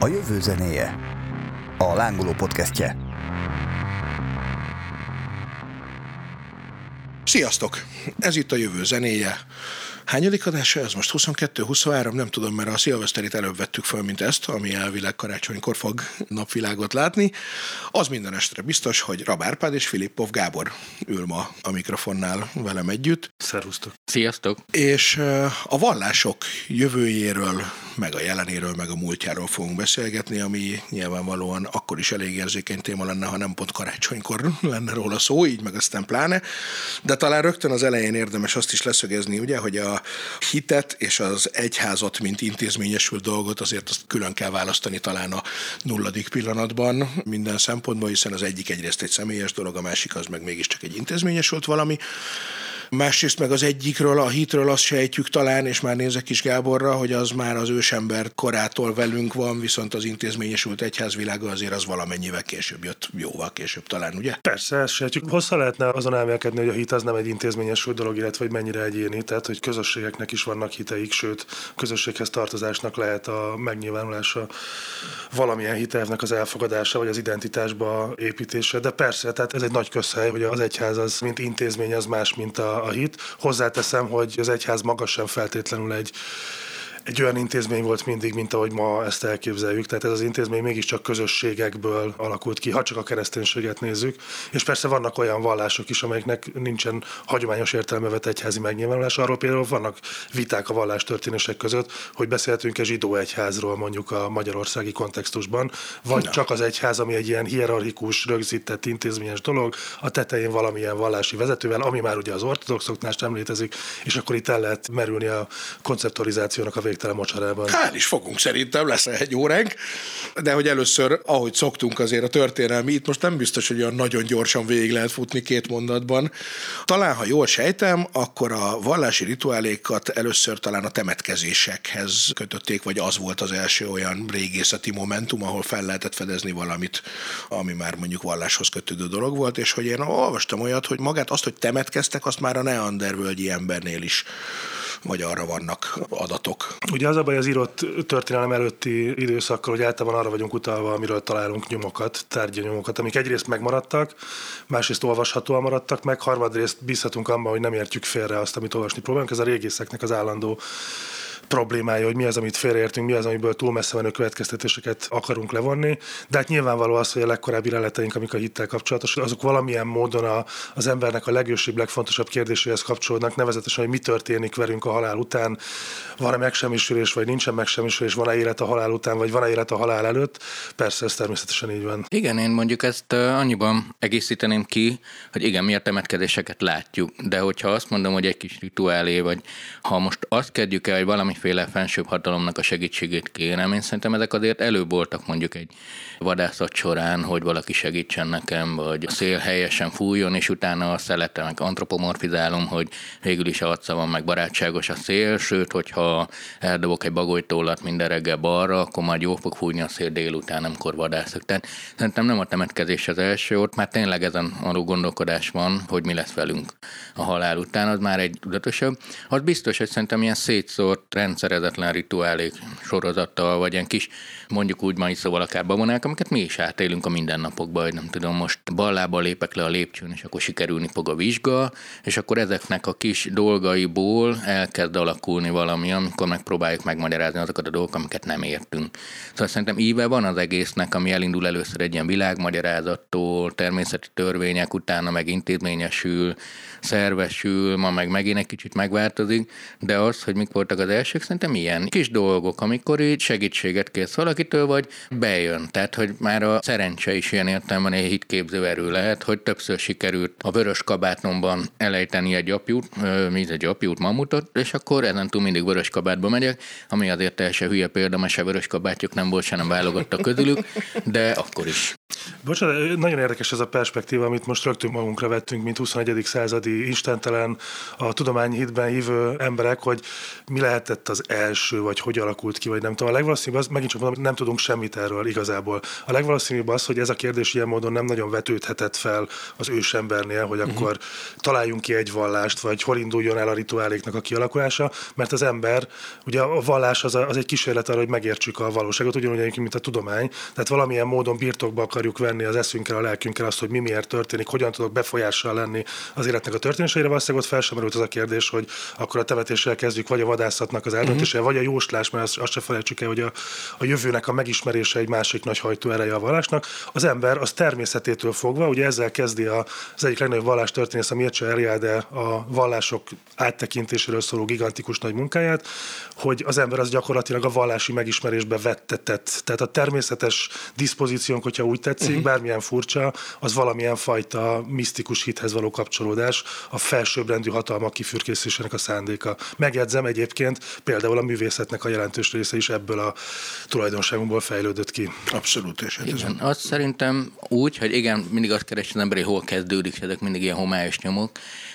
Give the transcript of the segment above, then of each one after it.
A jövő zenéje. A lángoló podcastje. Sziasztok! Ez itt a jövő zenéje. Hányadik adása ez most? 22-23? Nem tudom, mert a szilveszterit előbb vettük föl, mint ezt, ami elvileg karácsonykor fog napvilágot látni. Az minden estre biztos, hogy Rabárpád és Filippov Gábor ül ma a mikrofonnál velem együtt. Szervusztok! Sziasztok! És a vallások jövőjéről, meg a jelenéről, meg a múltjáról fogunk beszélgetni, ami nyilvánvalóan akkor is elég érzékeny téma lenne, ha nem pont karácsonykor lenne róla szó, így meg aztán pláne. De talán rögtön az elején érdemes azt is leszögezni, ugye, hogy a hitet és az egyházat, mint intézményesült dolgot azért azt külön kell választani talán a nulladik pillanatban minden szempontból, hiszen az egyik egyrészt egy személyes dolog, a másik az meg mégiscsak egy intézményesült valami. Másrészt meg az egyikről, a hitről azt sejtjük talán, és már nézek is Gáborra, hogy az már az ősember korától velünk van, viszont az intézményesült egyházvilága azért az valamennyivel később jött, jóval később talán, ugye? Persze, ezt sejtjük. Hosszá lehetne azon elmélkedni, hogy a hit az nem egy intézményesült dolog, illetve hogy mennyire egyéni, tehát hogy közösségeknek is vannak hiteik, sőt, közösséghez tartozásnak lehet a megnyilvánulása valamilyen hitelvnek az elfogadása, vagy az identitásba építése. De persze, tehát ez egy nagy közhely, hogy az egyház az, mint intézmény, az más, mint a, a hit. Hozzáteszem, hogy az egyház maga sem feltétlenül egy egy olyan intézmény volt mindig, mint ahogy ma ezt elképzeljük. Tehát ez az intézmény mégiscsak közösségekből alakult ki, ha csak a kereszténységet nézzük. És persze vannak olyan vallások is, amelyeknek nincsen hagyományos értelme vett egyházi megnyilvánulás. Arról például vannak viták a vallástörténések között, hogy beszélhetünk-e zsidó egyházról mondjuk a magyarországi kontextusban, vagy Na. csak az egyház, ami egy ilyen hierarchikus, rögzített intézményes dolog, a tetején valamilyen vallási vezetővel, ami már ugye az ortodoxoknál sem létezik, és akkor itt el lehet merülni a konceptorizációnak a vég végtelen mocsarában. Hát is fogunk szerintem, lesz egy óránk, de hogy először, ahogy szoktunk azért a történelmi, itt most nem biztos, hogy olyan nagyon gyorsan végig lehet futni két mondatban. Talán, ha jól sejtem, akkor a vallási rituálékat először talán a temetkezésekhez kötötték, vagy az volt az első olyan régészeti momentum, ahol fel lehetett fedezni valamit, ami már mondjuk valláshoz kötődő dolog volt, és hogy én olvastam olyat, hogy magát azt, hogy temetkeztek, azt már a neandervölgyi embernél is vagy arra vannak adatok. Ugye az a baj az írott történelem előtti időszakkal, hogy általában arra vagyunk utalva, amiről találunk nyomokat, nyomokat, amik egyrészt megmaradtak, másrészt olvashatóan maradtak meg, harmadrészt bízhatunk abban, hogy nem értjük félre azt, amit olvasni próbálunk. Ez a régészeknek az állandó problémája, hogy mi az, amit félreértünk, mi az, amiből túl messze menő következtetéseket akarunk levonni. De hát nyilvánvaló az, hogy a legkorábbi leleteink, amik a hittel kapcsolatos, azok valamilyen módon a, az embernek a legősibb, legfontosabb kérdéséhez kapcsolódnak, nevezetesen, hogy mi történik velünk a halál után, van-e megsemmisülés, vagy nincsen megsemmisülés, van-e élet a halál után, vagy van-e élet a halál előtt. Persze, ez természetesen így van. Igen, én mondjuk ezt annyiban egészíteném ki, hogy igen, mi a temetkezéseket látjuk, de hogyha azt mondom, hogy egy kis rituálé, vagy ha most azt kezdjük el, hogy valami valamiféle fensőbb hatalomnak a segítségét kérem. Én szerintem ezek azért előbb voltak mondjuk egy vadászat során, hogy valaki segítsen nekem, vagy a szél helyesen fújjon, és utána a szeletem meg antropomorfizálom, hogy végül is arca van, meg barátságos a szél, sőt, hogyha eldobok egy bagolytollat minden reggel balra, akkor majd jó fog fújni a szél délután, amikor vadászok. Tehát szerintem nem a temetkezés az első, ott már tényleg ezen arról gondolkodás van, hogy mi lesz velünk a halál után, az már egy tudatosabb. Az biztos, hogy szerintem ilyen szétszórt rendszerezetlen rituálék sorozattal, vagy ilyen kis, mondjuk úgy mai szóval akár babonák, amiket mi is átélünk a mindennapokban, hogy nem tudom, most ballába lépek le a lépcsőn, és akkor sikerülni fog a vizsga, és akkor ezeknek a kis dolgaiból elkezd alakulni valami, amikor megpróbáljuk megmagyarázni azokat a dolgokat, amiket nem értünk. Szóval szerintem íve van az egésznek, ami elindul először egy ilyen világmagyarázattól, természeti törvények, utána meg intézményesül, szervesül, ma meg megint egy kicsit megváltozik, de az, hogy mik voltak az elsők, szerintem ilyen kis dolgok, amikor így segítséget kérsz valakitől, vagy bejön. Tehát, hogy már a szerencse is ilyen értelemben egy hitképző erő lehet, hogy többször sikerült a vörös kabátomban elejteni egy apjút, mi egy apjút, mamutot, és akkor ezen túl mindig vörös kabátba megyek, ami azért teljesen hülye példa, mert se vörös kabátjuk nem volt, se nem válogattak közülük, de akkor is. Bocsánat, nagyon érdekes ez a perspektíva, amit most rögtön magunkra vettünk, mint 21. századi istentelen a tudományhitben hívő emberek, hogy mi lehetett az első, vagy hogy alakult ki, vagy nem tudom. A legvalószínűbb az, megint csak mondom, nem tudunk semmit erről igazából. A legvalószínűbb az, hogy ez a kérdés ilyen módon nem nagyon vetődhetett fel az ősembernél, hogy uh-huh. akkor találjunk ki egy vallást, vagy hol induljon el a rituáléknak a kialakulása, mert az ember, ugye a vallás az, a, az egy kísérlet arra, hogy megértsük a valóságot, ugyanúgy, mint a tudomány. Tehát valamilyen módon birtokba akarjuk venni az eszünkkel, a lelkünkkel azt, hogy mi miért történik, hogyan tudok befolyással lenni az életnek a történéseire. Valószínűleg ott fel sem merült az a kérdés, hogy akkor a temetéssel kezdjük, vagy a vadászatnak az eldöntése, uh-huh. vagy a jóslás, mert azt, azt se felejtsük el, hogy a, a jövőnek a megismerése egy másik nagy hajtó ereje a vallásnak. Az ember az természetétől fogva, ugye ezzel kezdi az egyik legnagyobb vallás történész, a Mircea Eliade a vallások áttekintéséről szóló gigantikus nagy munkáját, hogy az ember az gyakorlatilag a vallási megismerésbe vettetett. Tehát a természetes diszpozíciónk, hogyha úgy tetszik, uh-huh. bármilyen furcsa, az valamilyen fajta misztikus hithez való kapcsolódás, a felsőbbrendű hatalmak kifürkészésének a szándéka. Megjegyzem egyébként, például a művészetnek a jelentős része is ebből a tulajdonságunkból fejlődött ki. Abszolút. És hát igen, azt szerintem úgy, hogy igen, mindig azt keresi az ember, hogy hol kezdődik, ezek mindig ilyen homályos nyomok,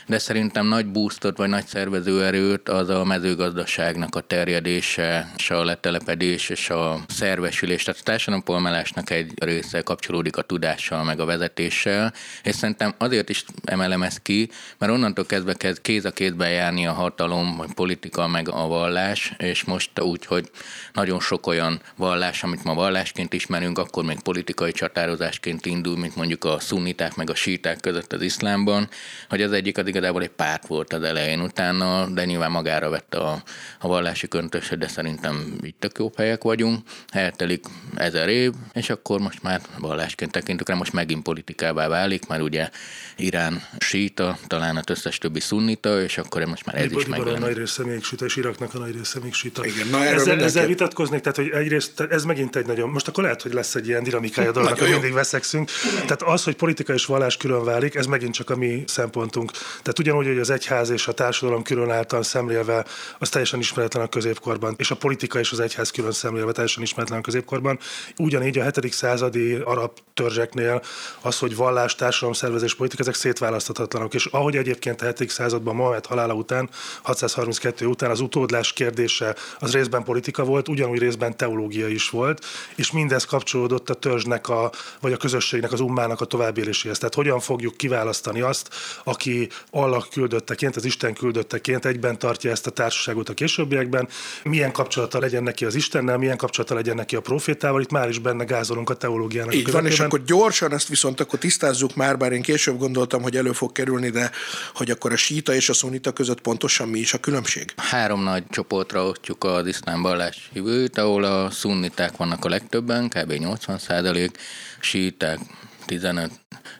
de szerintem nagy boostot vagy nagy szervezőerőt az a mezőgazdaságnak a terjedése, és a letelepedés és a szervesülés, tehát a társadalompolmálásnak egy része kapcsolódik a tudással, meg a vezetéssel, és szerintem azért is emelem ezt ki, mert onnantól kezdve kezd kéz a kézben járni a hatalom, vagy politika, meg a vallás, és most úgy, hogy nagyon sok olyan vallás, amit ma vallásként ismerünk, akkor még politikai csatározásként indul, mint mondjuk a szunniták meg a síták között az iszlámban, hogy az egyik az igazából egy párt volt az elején utána, de nyilván magára vette a, a vallási köntösöt, de szerintem itt tök jó helyek vagyunk. Eltelik ezer év, és akkor most már vallásként tekintünk rá, most megint politikává válik, mert ugye Irán síta, talán az összes többi szunnita, és akkor most már ez Libor, is megjelenik. a nagy része még síta, és Iraknak a nagy része még síta. Igen, na ezzel, ezzel vitatkoznék, tehát hogy egyrészt ez megint egy nagyon, most akkor lehet, hogy lesz egy ilyen dinamikája dolognak, hogy mindig veszekszünk. Tehát az, hogy politika és vallás külön válik, ez megint csak a mi szempontunk. Tehát ugyanúgy, hogy az egyház és a társadalom külön által szemlélve, az teljesen ismeretlen a középkorban, és a politika és az egyház külön szemlélve teljesen ismeretlen a középkorban. Ugyanígy a 7. századi arab törzseknél az, hogy vallás, társadalom, szervezés, politika, ezek szétválaszthatatlanok. És ahogy egyébként a 7. században Mohamed halála után, 632 után az utódlás kérdése az részben politika volt, ugyanúgy részben teológia is volt, és mindez kapcsolódott a törzsnek, a, vagy a közösségnek, az ummának a továbbéléséhez. Tehát hogyan fogjuk kiválasztani azt, aki Allah küldötteként, az Isten küldötteként egyben tartja ezt a társaságot a későbbiekben, milyen kapcsolata legyen neki az Istennel, milyen kapcsolata legyen neki a profétával, itt már is benne gázolunk a teológiának. Így van, és akkor gyorsan ezt viszont akkor tisztázzuk már, bár én később gondoltam, hogy elő fog kerülni, de hogy akkor a síta és a szunita között pontosan mi is a különbség? Három nagy csoportra osztjuk az iszlám vallás hívőt, ahol a szunniták vannak a legtöbben, kb. 80 százalék, síták 15,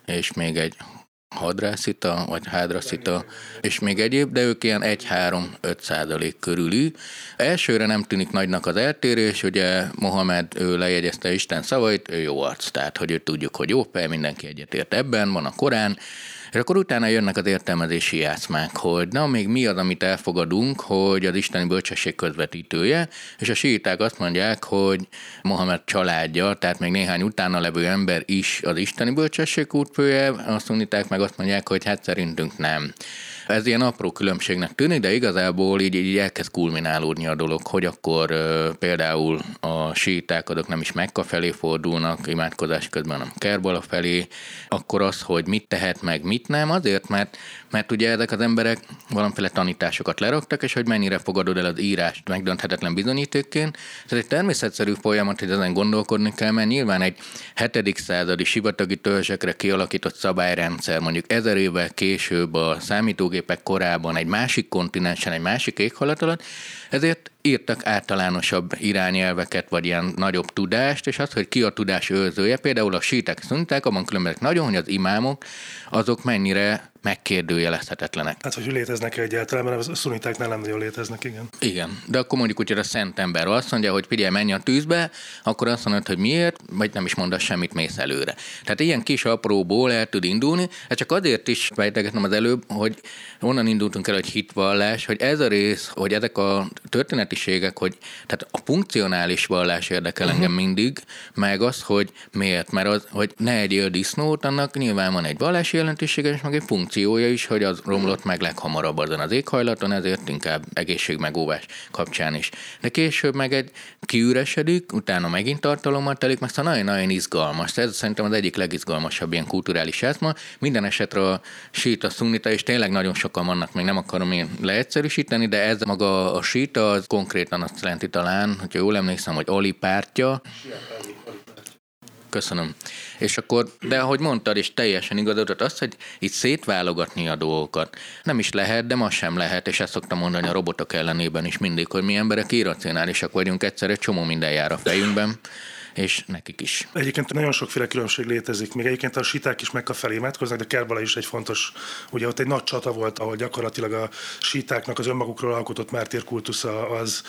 és még egy hadrászita, vagy hádraszita, és még egyéb, de ők ilyen 1-3-5 százalék körüli. Elsőre nem tűnik nagynak az eltérés, ugye Mohamed ő lejegyezte Isten szavait, ő jó arc, tehát hogy ő tudjuk, hogy jó mindenki egyetért ebben, van a Korán, és akkor utána jönnek az értelmezési játszmák, hogy na, még mi az, amit elfogadunk, hogy az isteni bölcsesség közvetítője, és a síták azt mondják, hogy Mohamed családja, tehát még néhány utána levő ember is az isteni bölcsesség útfője, azt mondják meg azt mondják, hogy hát szerintünk nem. Ez ilyen apró különbségnek tűnik, de igazából így, így elkezd kulminálódni a dolog, hogy akkor például a síták azok nem is Mekka felé fordulnak imádkozás közben, hanem Kerbala felé, akkor az, hogy mit tehet meg, mit nem, azért, mert, mert ugye ezek az emberek valamiféle tanításokat leraktak, és hogy mennyire fogadod el az írást megdönthetetlen bizonyítékként. Ez egy természetszerű folyamat, hogy ezen gondolkodni kell, mert nyilván egy hetedik századi sivatagi törzsekre kialakított szabályrendszer, mondjuk ezer évvel később a számítógép számítógépek korában egy másik kontinensen, egy másik éghalat alatt, ezért írtak általánosabb irányelveket, vagy ilyen nagyobb tudást, és az, hogy ki a tudás őrzője, például a sítek szunták, abban különbözőek nagyon, hogy az imámok, azok mennyire megkérdőjelezhetetlenek. Hát, hogy léteznek egyáltalán, mert a szunitáknál nem nagyon léteznek, igen. Igen, de akkor mondjuk hogy a szent ember azt mondja, hogy figyelj, menj a tűzbe, akkor azt mondod, hogy miért, vagy nem is mondasz semmit, mész előre. Tehát ilyen kis apróból el tud indulni, ez csak azért is fejtegetnem az előbb, hogy onnan indultunk el, hogy hitvallás, hogy ez a rész, hogy ezek a történetiségek, hogy tehát a funkcionális vallás érdekel engem uh-huh. mindig, meg az, hogy miért, mert az, hogy ne egy disznót, annak nyilván van egy vallási jelentősége, és meg egy funkciója is, hogy az romlott meg leghamarabb azon az éghajlaton, ezért inkább egészségmegóvás kapcsán is. De később meg egy kiüresedik, utána megint tartalommal telik, mert szóval nagyon-nagyon izgalmas. Ez szerintem az egyik legizgalmasabb ilyen kulturális játszma. Minden esetre a síta, szunita, és tényleg nagyon sokan vannak, még nem akarom én leegyszerűsíteni, de ez maga a síta, az konkrétan azt jelenti talán, hogyha jól emlékszem, hogy Ali pártja. Köszönöm. És akkor, de ahogy mondtad, és teljesen igazodott az, hogy itt szétválogatni a dolgokat. Nem is lehet, de ma sem lehet, és ezt szoktam mondani a robotok ellenében is mindig, hogy mi emberek irracionálisak vagyunk, egyszer egy csomó minden jár a fejünkben, és nekik is. Egyébként nagyon sokféle különbség létezik. Még egyébként a siták is meg a felé imádkoznak, de Kerbala is egy fontos, ugye ott egy nagy csata volt, ahol gyakorlatilag a sítáknak az önmagukról alkotott mártírkultusza az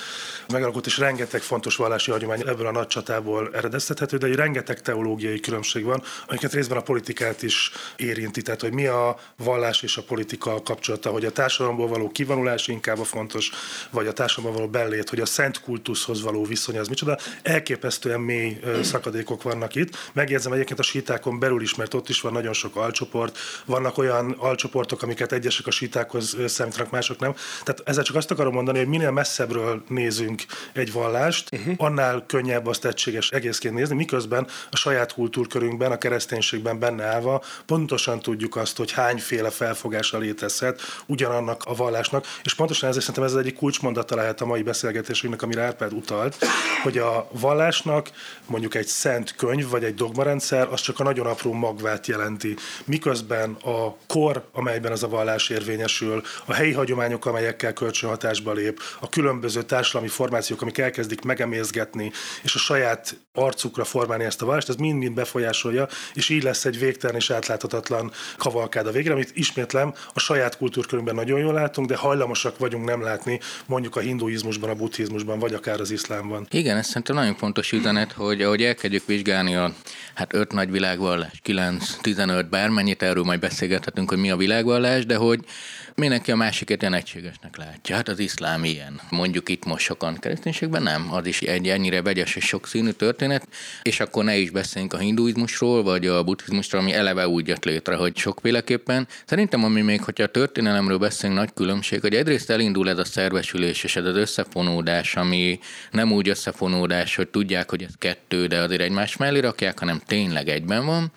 megalkott, és rengeteg fontos vallási hagyomány ebből a nagy csatából eredeztethető, de egy rengeteg teológiai különbség van, amiket részben a politikát is érinti, tehát hogy mi a vallás és a politika kapcsolata, hogy a társadalomból való kivonulás inkább a fontos, vagy a társadalomból való bellét, hogy a szent kultuszhoz való viszony az micsoda. Elképesztően mély szakadékok vannak itt. Megjegyzem egyébként a sítákon belül is, mert ott is van nagyon sok alcsoport, vannak olyan alcsoportok, amiket egyesek a sítákhoz számítanak, mások nem. Tehát ezzel csak azt akarom mondani, hogy minél messzebbről nézünk egy vallást, uh-huh. annál könnyebb azt egységes egészként nézni, miközben a saját kultúrkörünkben, a kereszténységben benne állva pontosan tudjuk azt, hogy hányféle felfogása létezhet ugyanannak a vallásnak, és pontosan ezért szerintem ez az egyik kulcsmondata lehet a mai beszélgetésünknek, amire Árpád utalt, hogy a vallásnak mondjuk egy szent könyv vagy egy dogmarendszer, az csak a nagyon apró magvát jelenti. Miközben a kor, amelyben az a vallás érvényesül, a helyi hagyományok, amelyekkel kölcsönhatásba lép, a különböző társadalmi formációk, amik elkezdik megemészgetni, és a saját arcukra formálni ezt a vallást, ez mind-mind befolyásolja, és így lesz egy végtelen és átláthatatlan kavalkád a végre, amit ismétlem a saját kultúrkörünkben nagyon jól látunk, de hajlamosak vagyunk nem látni mondjuk a hinduizmusban, a buddhizmusban, vagy akár az iszlámban. Igen, ez szerintem nagyon fontos üzenet, hogy hogy ahogy elkezdjük vizsgálni a hát öt nagy világvallás, 9, 15, bármennyit, erről majd beszélgethetünk, hogy mi a világvallás, de hogy mindenki a másiket ilyen egységesnek látja. Hát az iszlám ilyen. Mondjuk itt most sokan kereszténységben nem, az is egy ennyire vegyes és sokszínű történet, és akkor ne is beszéljünk a hinduizmusról, vagy a buddhizmusról, ami eleve úgy jött létre, hogy sokféleképpen. Szerintem, ami még, hogyha a történelemről beszélünk, nagy különbség, hogy egyrészt elindul ez a szervesülés és ez az összefonódás, ami nem úgy összefonódás, hogy tudják, hogy ez kettő, de azért egymás mellé rakják, hanem tényleg egyben van.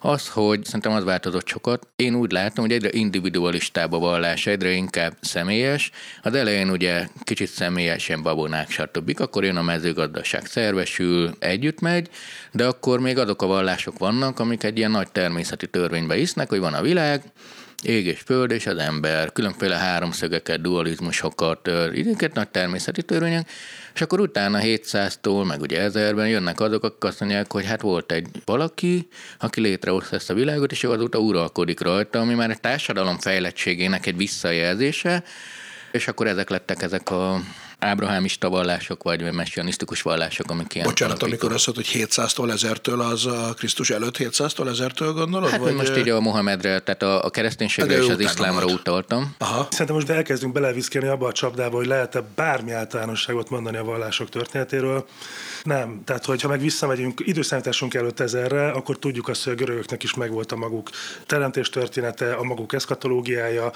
Az, hogy szerintem az változott sokat. Én úgy látom, hogy egyre individualistább a vallás, egyre inkább személyes. Az elején ugye kicsit személyes, ilyen babonák, stb. Akkor jön a mezőgazdaság, szervesül, együtt megy, de akkor még azok a vallások vannak, amik egy ilyen nagy természeti törvénybe isznek, hogy van a világ, ég és föld és az ember, különféle háromszögeket, dualizmusokat, időnként nagy természeti törvények, és akkor utána 700-tól, meg ugye 1000-ben jönnek azok, akik azt mondják, hogy hát volt egy valaki, aki létrehozta ezt a világot, és azóta uralkodik rajta, ami már a társadalom fejlettségének egy visszajelzése, és akkor ezek lettek ezek a ábrahámista vallások, vagy messianisztikus vallások, amik ilyen Bocsánat, amikor azt mondod, hogy 700-tól 1000-től az a Krisztus előtt 700-tól 1000-től gondolod? Hát vagy most így a Mohamedre, tehát a, a kereszténységre és az iszlámra volt. utaltam. Aha. Szerintem most elkezdünk beleviszkélni abba a csapdába, hogy lehet-e bármi általánosságot mondani a vallások történetéről. Nem. Tehát, hogyha meg visszamegyünk időszámításunk előtt ezerre, akkor tudjuk azt, hogy a görögöknek is megvolt a maguk teremtés története, a maguk eszkatológiája,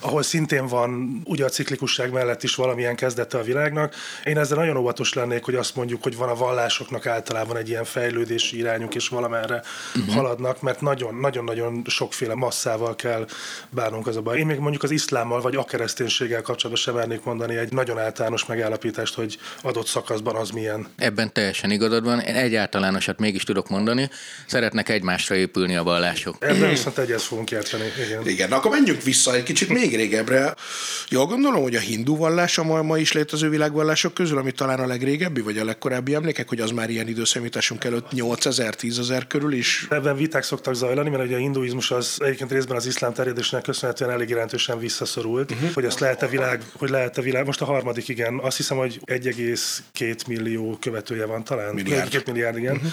ahol szintén van ugye a ciklikusság mellett is valamilyen kezdete a világnak. Én ezzel nagyon óvatos lennék, hogy azt mondjuk, hogy van a vallásoknak általában egy ilyen fejlődési irányuk, és valamerre uh-huh. haladnak, mert nagyon-nagyon sokféle masszával kell bárnunk az a baj. Én még mondjuk az iszlámmal vagy a kereszténységgel kapcsolatban sem mernék mondani egy nagyon általános megállapítást, hogy adott szakaszban az milyen. Ebben teljesen igazad van. Én egy általánosat mégis tudok mondani. Szeretnek egymásra épülni a vallások. Ebben viszont egyet fogunk érteni. Igen. Igen, akkor menjünk vissza egy kicsit még régebbre. Jól gondolom, hogy a hindu vallása ma, ma is létező világvallások közül, ami talán a legrégebbi, vagy a legkorábbi emlékek, hogy az már ilyen időszámításunk előtt 8000, 10000 körül is? Ebben viták szoktak zajlani, mert ugye a hinduizmus az egyébként részben az iszlám terjedésnek köszönhetően elég jelentősen visszaszorult, uh-huh. hogy azt lehet-e világ, hogy lehet-e világ, most a harmadik igen, azt hiszem, hogy 1,2 millió követője van talán. Milliárd. 2 milliárd, igen. Uh-huh.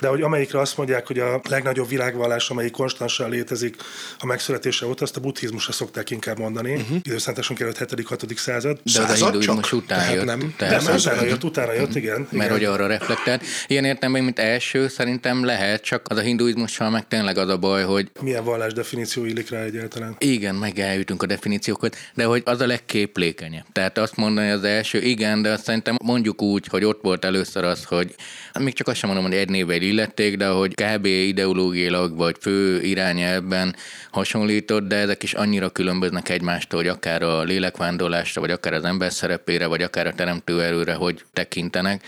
De hogy amelyikre azt mondják, hogy a legnagyobb világvallás, amelyik konstansan létezik a megszületése óta, azt a buddhizmusra szokták inkább mondani. Uh-huh. Időszántásunk előtt 7.-6. század. De az hinduizmus után Tehát jött. nem- tehát nem utána jött, utána jött, igen. mert igen. hogy arra reflektált. Ilyen értelemben, mint első, szerintem lehet, csak az a hinduizmussal meg tényleg az a baj, hogy Milyen vallás definíció illik rá egyáltalán? igen, meg eljutunk a definíciókat, de hogy az a legképlékenyebb. Tehát azt mondani az első, igen, de azt szerintem mondjuk úgy, hogy ott volt először az, hogy még csak azt sem mondom, hogy egy névvel illették, de hogy kb. ideológiailag vagy fő irányelvben hasonlított, de ezek is annyira különböznek egymástól, hogy akár a lélekvándorlásra, vagy akár az ember szerepére, vagy akár a teremtő erőre, hogy tekintenek.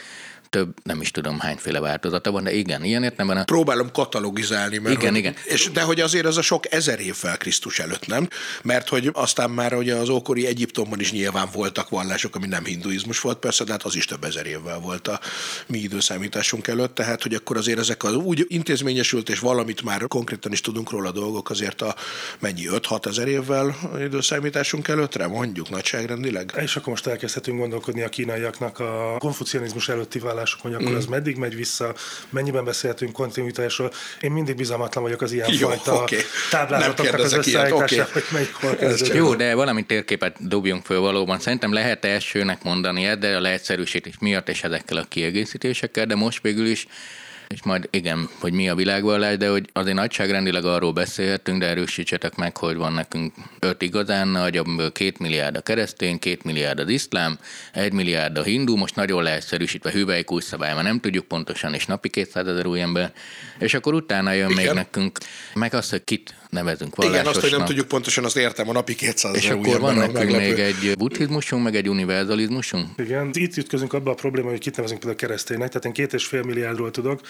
Több, nem is tudom hányféle változata van, de igen, ilyen értelemben a Próbálom katalogizálni. Mert Igen, hogy, igen. És, de hogy azért az a sok ezer évvel Krisztus előtt, nem? Mert hogy aztán már ugye az ókori Egyiptomban is nyilván voltak vallások, ami nem hinduizmus volt persze, de hát az is több ezer évvel volt a mi időszámításunk előtt, tehát hogy akkor azért ezek az úgy intézményesült, és valamit már konkrétan is tudunk róla dolgok, azért a mennyi 5-6 ezer évvel időszámításunk előttre, mondjuk nagyságrendileg. És akkor most elkezdhetünk gondolkodni a kínaiaknak a konfucianizmus előtti vállások, hogy akkor mm. az meddig megy vissza, mennyiben beszélhetünk kontinuitásról. Én mindig bizalmatlan vagyok az ilyen Jó, fajta. Nem táblázatoknak az összeállítása, oké. hogy melyik hol kezdődik. Jó, de valami térképet dobjunk föl valóban. Szerintem lehet elsőnek mondani, de a leegyszerűsítés miatt és ezekkel a kiegészítésekkel, de most végül is és majd igen, hogy mi a világvallás, de hogy azért nagyságrendileg arról beszélhetünk, de erősítsetek meg, hogy van nekünk öt igazán nagy, amiből két milliárd a keresztény, két milliárd az iszlám, egy milliárd a hindu, most nagyon leegyszerűsítve hüvelyk új szabály, mert nem tudjuk pontosan, és napi 200 ezer új ember, és akkor utána jön Igen. még nekünk, meg azt, hogy kit nevezünk Igen, vallásosnak. azt, hogy nem tudjuk pontosan, azt értem, a napi 200 És akkor van nekünk még egy buddhizmusunk, meg egy univerzalizmusunk? Igen, itt ütközünk abba a probléma, hogy kit nevezünk például kereszténynek, tehát én két és fél milliárdról tudok,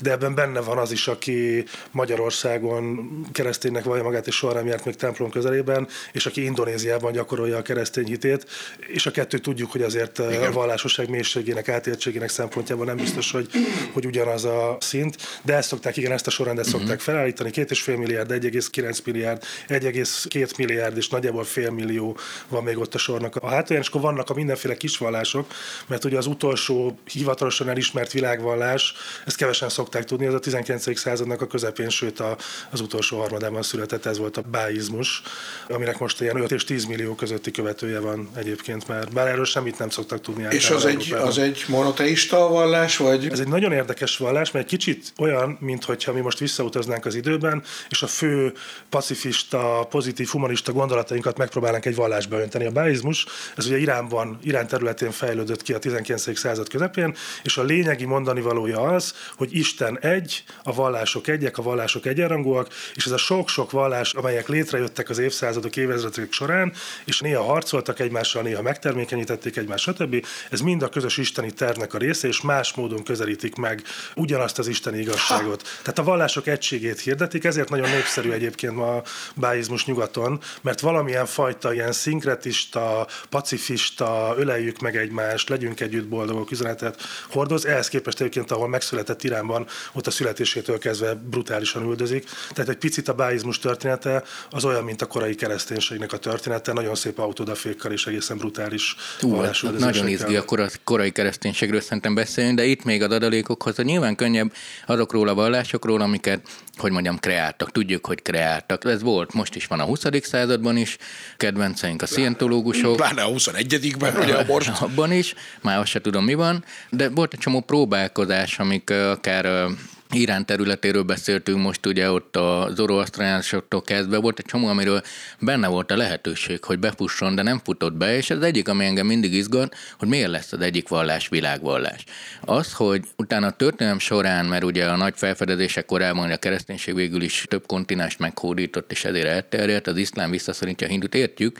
de ebben benne van az is, aki Magyarországon kereszténynek vallja magát, és soha nem járt még templom közelében, és aki Indonéziában gyakorolja a keresztény hitét, és a kettő tudjuk, hogy azért Igen. a vallásosság mélységének, átéltségének szempontjából nem biztos, hogy, hogy ugyanaz a szint, de ezt szokták, igen, ezt a sorrendet Mhm. szokták felállítani, két és fél milliárd, 1,9 milliárd, 1,2 milliárd, és nagyjából fél millió van még ott a sornak a hátulján, és akkor vannak a mindenféle kisvallások, mert ugye az utolsó hivatalosan elismert világvallás, ezt kevesen szokták tudni, ez a 19. századnak a közepén, sőt a, az utolsó harmadában született, ez volt a báizmus, aminek most ilyen 5 és 10 millió közötti követője van egyébként már. Bár erről semmit nem szoktak tudni. És az egy, Európában. az egy monoteista vallás, vagy? Ez egy nagyon érdekes vallás, mert egy kicsit olyan, mintha mi most visszautaznánk az időben, és a fő pacifista, pozitív, humanista gondolatainkat megpróbálnánk egy vallásba önteni. A báizmus, ez ugye Iránban, Irán területén fejlődött ki a 19. század közepén, és a lényegi mondani valója az, hogy Isten egy, a vallások egyek, a vallások egyenrangúak, és ez a sok-sok vallás, amelyek létrejöttek az évszázadok, évezredek során, és néha harcoltak egymással, néha megtermékenyítették egymást, stb. Ez mind a közös isteni tervnek a része, és más módon közelítik meg ugyanazt az isteni igazságot. Tehát a vallások egységét hirdetik, ezért nagyon népszerű egyébként ma a báizmus nyugaton, mert valamilyen fajta ilyen szinkretista, pacifista, öleljük meg egymást, legyünk együtt boldogok üzenetet hordoz. Ehhez képest egyébként, ahol megszületett Iránban, ott a születésétől kezdve brutálisan üldözik. Tehát egy picit a báizmus története az olyan, mint a korai kereszténységnek a története, nagyon szép autodafékkal és egészen brutális Hú, hát nagyon izgi a kora- korai kereszténységről szerintem beszélni, de itt még a adalékokhoz, hogy nyilván könnyebb azokról a vallásokról, amiket, hogy mondjam, kreáltak. Tudjuk, hogy kreáltak. Ez volt, most is van a 20. században is, kedvenceink a szientológusok. Pláne a 21-ben, ugye a most. Abban is, már azt se tudom mi van, de volt egy csomó próbálkozás, amik akár Irán területéről beszéltünk most ugye ott a zoroasztriánosoktól kezdve, volt egy csomó, amiről benne volt a lehetőség, hogy befusson, de nem futott be, és az egyik, ami engem mindig izgat, hogy miért lesz az egyik vallás világvallás. Az, hogy utána a történelem során, mert ugye a nagy felfedezések korában a kereszténység végül is több kontinást meghódított, és ezért elterjedt, az iszlám visszaszorítja a hindut, értjük,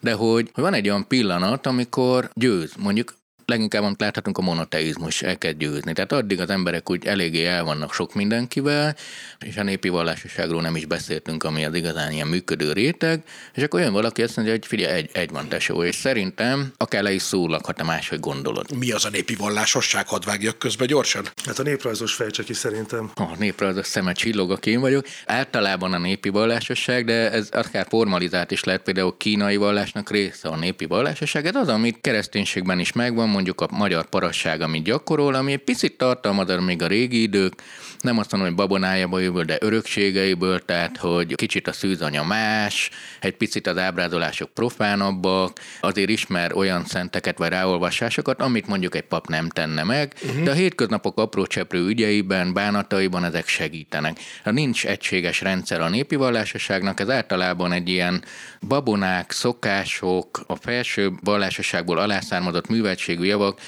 de hogy, hogy van egy olyan pillanat, amikor győz, mondjuk leginkább amit láthatunk a monoteizmus, el kell győzni. Tehát addig az emberek úgy eléggé el vannak sok mindenkivel, és a népi vallásosságról nem is beszéltünk, ami az igazán ilyen működő réteg, és akkor olyan valaki azt mondja, hogy figyelj, egy, egy van tesó, és szerintem akár le is szólak, ha te máshogy gondolod. Mi az a népi vallásosság? Hadd vágjak közbe gyorsan. Hát a néprajzos fejtse ki szerintem. A néprajzos szeme csillog, én vagyok. Általában a népi vallásosság, de ez akár formalizált is lehet, például kínai vallásnak része a népi vallásosság. Ez az, amit kereszténységben is megvan, mondjuk a magyar parasság, amit gyakorol, ami egy picit tartalmaz még a régi idők, nem azt mondom, hogy babonájából jövő, de örökségeiből, tehát hogy kicsit a szűzanya más, egy picit az ábrázolások profánabbak, azért ismer olyan szenteket vagy ráolvasásokat, amit mondjuk egy pap nem tenne meg, uh-huh. de a hétköznapok apró cseprő ügyeiben, bánataiban ezek segítenek. Ha nincs egységes rendszer a népi vallásosságnak, ez általában egy ilyen babonák, szokások, a felső vallásosságból alászármazott műveltségű javak,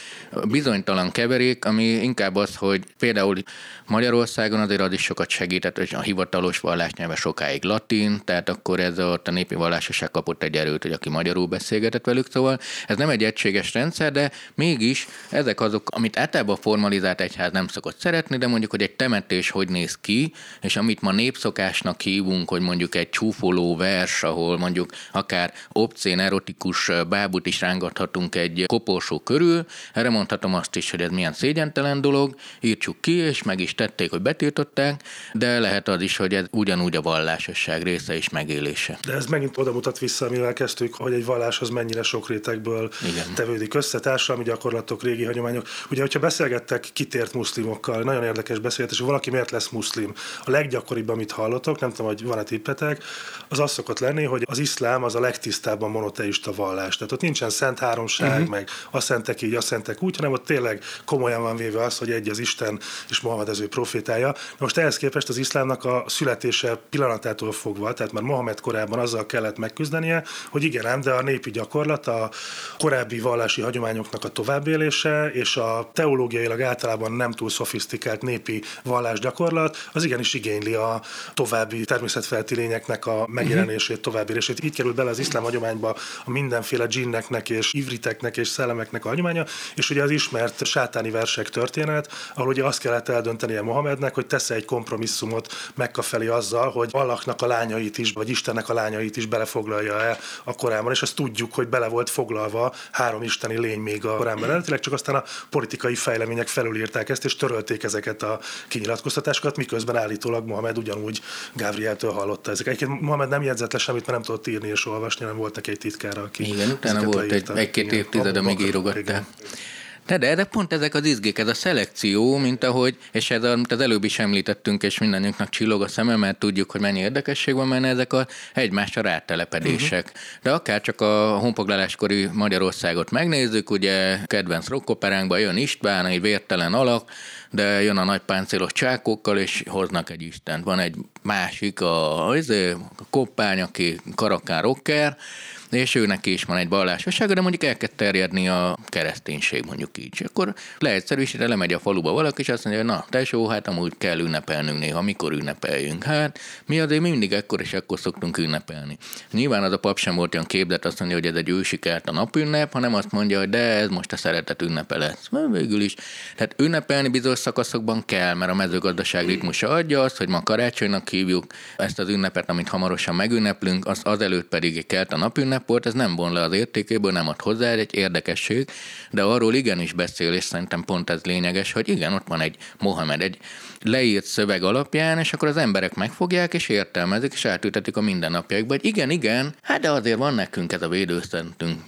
bizonytalan keverék, ami inkább az, hogy például Magyarországon azért az is sokat segített, hogy a hivatalos vallásnyelve sokáig latin, tehát akkor ez ott a népi vallásosság kapott egy erőt, hogy aki magyarul beszélgetett velük, szóval ez nem egy egységes rendszer, de mégis ezek azok, amit általában a formalizált egyház nem szokott szeretni, de mondjuk, hogy egy temetés hogy néz ki, és amit ma népszokásnak hívunk, hogy mondjuk egy csúfoló vers, ahol mondjuk akár obszén, erotikus bábut is rángathatunk egy koporsó körül, erre mondhatom azt is, hogy ez milyen szégyentelen dolog, írtsuk ki, és meg is tették, hogy betiltották, de lehet az is, hogy ez ugyanúgy a vallásosság része és megélése. De ez megint oda mutat vissza, amivel kezdtük, hogy egy vallás az mennyire sok rétegből Igen. tevődik össze, társadalmi gyakorlatok, régi hagyományok. Ugye, hogyha beszélgettek kitért muszlimokkal, nagyon érdekes beszélgetés, hogy valaki miért lesz muszlim. A leggyakoribb, amit hallotok, nem tudom, hogy van-e tippetek, az az szokott lenni, hogy az iszlám az a legtisztábban monoteista vallás. Tehát ott nincsen szent háromság, uh-huh. meg a szentek így, a szentek úgy, hanem ott tényleg komolyan van véve az, hogy egy az Isten és Mohamed az ő profétája. Most ehhez képest az iszlámnak a születése pillanatától fogva, tehát már Mohamed korábban azzal kellett megküzdenie, hogy igen, ám, de a népi gyakorlat, a korábbi vallási hagyományoknak a továbbélése és a teológiailag általában nem túl szofisztikált népi vallásgyakorlat, az igenis igényli a további természetfelti lényeknek a megjelenését, továbbélését. Így került bele az iszlám hagyományba a mindenféle dzsinneknek és ivriteknek és szellemeknek a hagyománya, és ugye az ismert sátáni versek történet, ahol ugye azt kellett eldöntenie Mohamednek, hogy tesz egy kompromisszumot Mekka felé azzal, hogy Allahnak a lányait is, vagy Istennek a lányait is belefoglalja el a Koránban, és azt tudjuk, hogy bele volt foglalva három isteni lény még a Koránban. Eredetileg, csak aztán a politikai fejlemények felülírták ezt, és törölték ezeket a kinyilatkoztatásokat, miközben állítólag Mohamed ugyanúgy Gábrieltől hallotta ezeket. Egyébként Mohamed nem jegyzett le semmit, mert nem tudott írni és olvasni, nem volt neki egy titkára, aki Igen, utána volt egy, egy-két évtized, amíg írogatta. De, de, de pont ezek az izgék, ez a szelekció, mint ahogy, és ez, amit az előbb is említettünk, és mindannyiunknak csillog a szeme, mert tudjuk, hogy mennyi érdekesség van benne ezek a egymásra rátelepedések. Uh-huh. De akár csak a honpoglaláskori Magyarországot megnézzük, ugye kedvenc rockoperánkban jön István, egy vértelen alak, de jön a nagy páncélos csákokkal, és hoznak egy istent. Van egy másik, a, a, a koppány, aki karakán rocker, és őnek is van egy vallásossága, de mondjuk el kell terjedni a kereszténység, mondjuk így. És akkor leegyszerűsítve lemegy a faluba valaki, és azt mondja, hogy na, tesó, hát amúgy kell ünnepelnünk néha, mikor ünnepeljünk. Hát mi azért mindig ekkor és ekkor szoktunk ünnepelni. Nyilván az a pap sem volt olyan képlet, azt mondja, hogy ez egy ősikert a napünnep, hanem azt mondja, hogy de ez most a szeretet ünnepe lesz. Mert végül is. Tehát ünnepelni bizonyos szakaszokban kell, mert a mezőgazdaság ritmusa adja azt, hogy ma karácsonynak hívjuk ezt az ünnepet, amit hamarosan megünneplünk, az azelőtt pedig kelt a napünnep, volt, ez nem von le az értékéből, nem ad hozzá, egy érdekesség, de arról igenis beszél, és szerintem pont ez lényeges, hogy igen, ott van egy Mohamed, egy leírt szöveg alapján, és akkor az emberek megfogják, és értelmezik, és átültetik a mindennapjaikba, hogy igen, igen, hát de azért van nekünk ez a védőszentünk,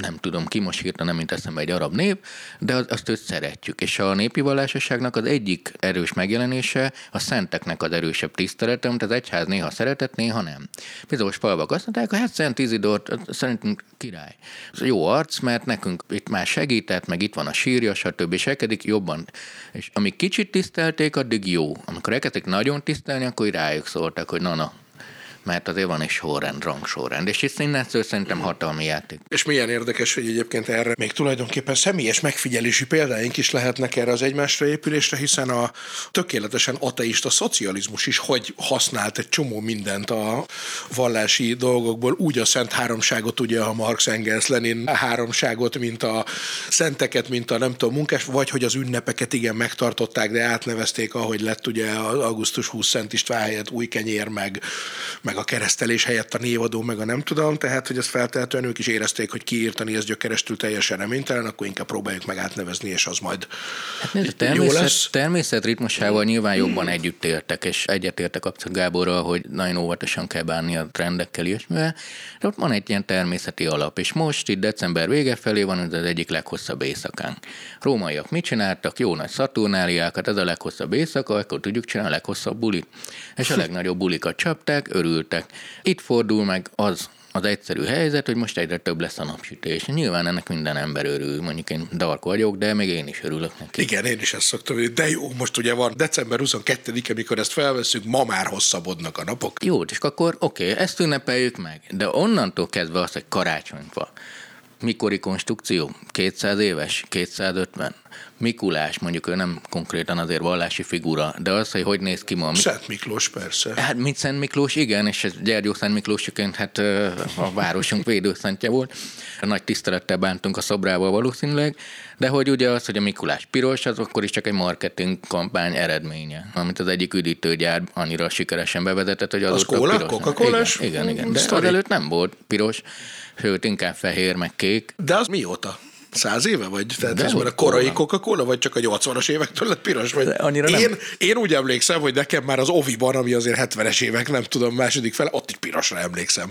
nem tudom ki, most hirtelen nem mint eszembe egy arab nép, de az, azt őt szeretjük. És a népi vallásosságnak az egyik erős megjelenése a szenteknek az erősebb tisztelete, amit az egyház néha szeretett, néha nem. Bizonyos falvak azt mondták, hogy hát Szent Izidort szerintünk király. Ez jó arc, mert nekünk itt már segített, meg itt van a sírja, stb. és elkedik jobban. És amíg kicsit tisztelték, addig jó. Amikor elkezdték nagyon tisztelni, akkor rájuk szóltak, hogy na, na, mert azért van egy sorrend, rangsorrend, és itt innentől szerintem hatalmi játék. És milyen érdekes, hogy egyébként erre még tulajdonképpen személyes megfigyelési példáink is lehetnek erre az egymásra épülésre, hiszen a tökéletesen ateista szocializmus is hogy használt egy csomó mindent a vallási dolgokból, úgy a Szent Háromságot, ugye a Marx Engels Lenin háromságot, mint a szenteket, mint a nem tudom, munkás, vagy hogy az ünnepeket igen megtartották, de átnevezték, ahogy lett ugye az augusztus 20 Szent István helyett új kenyér, meg, meg a keresztelés helyett a névadó, meg a nem tudom, tehát hogy ezt feltehetően ők is érezték, hogy kiírtani ez gyökerestül teljesen reménytelen, akkor inkább próbáljuk meg átnevezni, és az majd hát nézd, természet, jó lesz. Természet ritmusával nyilván jobban együtt éltek, és egyetértek abszolút Gáborral, hogy nagyon óvatosan kell bánni a trendekkel is, de ott van egy ilyen természeti alap, és most itt december vége felé van ez az egyik leghosszabb éjszakánk. Rómaiak mit csináltak? Jó nagy szaturnáliákat, ez a leghosszabb éjszaka, akkor tudjuk csinálni a leghosszabb bulit. És a legnagyobb bulikat csapták, örültek. Itt fordul meg az, az egyszerű helyzet, hogy most egyre több lesz a napsütés. Nyilván ennek minden ember örül, mondjuk én dark vagyok, de még én is örülök neki. Igen, én is ezt szoktam, hogy de jó, most ugye van december 22-e, amikor ezt felveszünk, ma már hosszabbodnak a napok. Jó, és akkor oké, okay, ezt ünnepeljük meg, de onnantól kezdve az, hogy karácsony van, mikori konstrukció? 200 éves? 250? Mikulás, mondjuk ő nem konkrétan azért vallási figura, de az, hogy hogy néz ki ma. Szent Miklós, persze. Hát mint Szent Miklós, igen, és ez Gyergyó Szent Miklósként hát a városunk védőszentje volt. Nagy tisztelettel bántunk a szobrával valószínűleg, de hogy ugye az, hogy a Mikulás piros, az akkor is csak egy marketing kampány eredménye, amit az egyik üdítőgyár annyira sikeresen bevezetett, hogy az kóla, coca Igen, igen, igen. De az előtt nem volt piros, sőt inkább fehér, meg kék. De az mióta? Száz éve vagy? Tehát ez már a korai Coca-Cola, vagy csak a 80-as évektől lett piros? Vagy? Annyira én, nem. én úgy emlékszem, hogy nekem már az Oviban, ami azért 70-es évek, nem tudom, második fele, ott is pirosra emlékszem.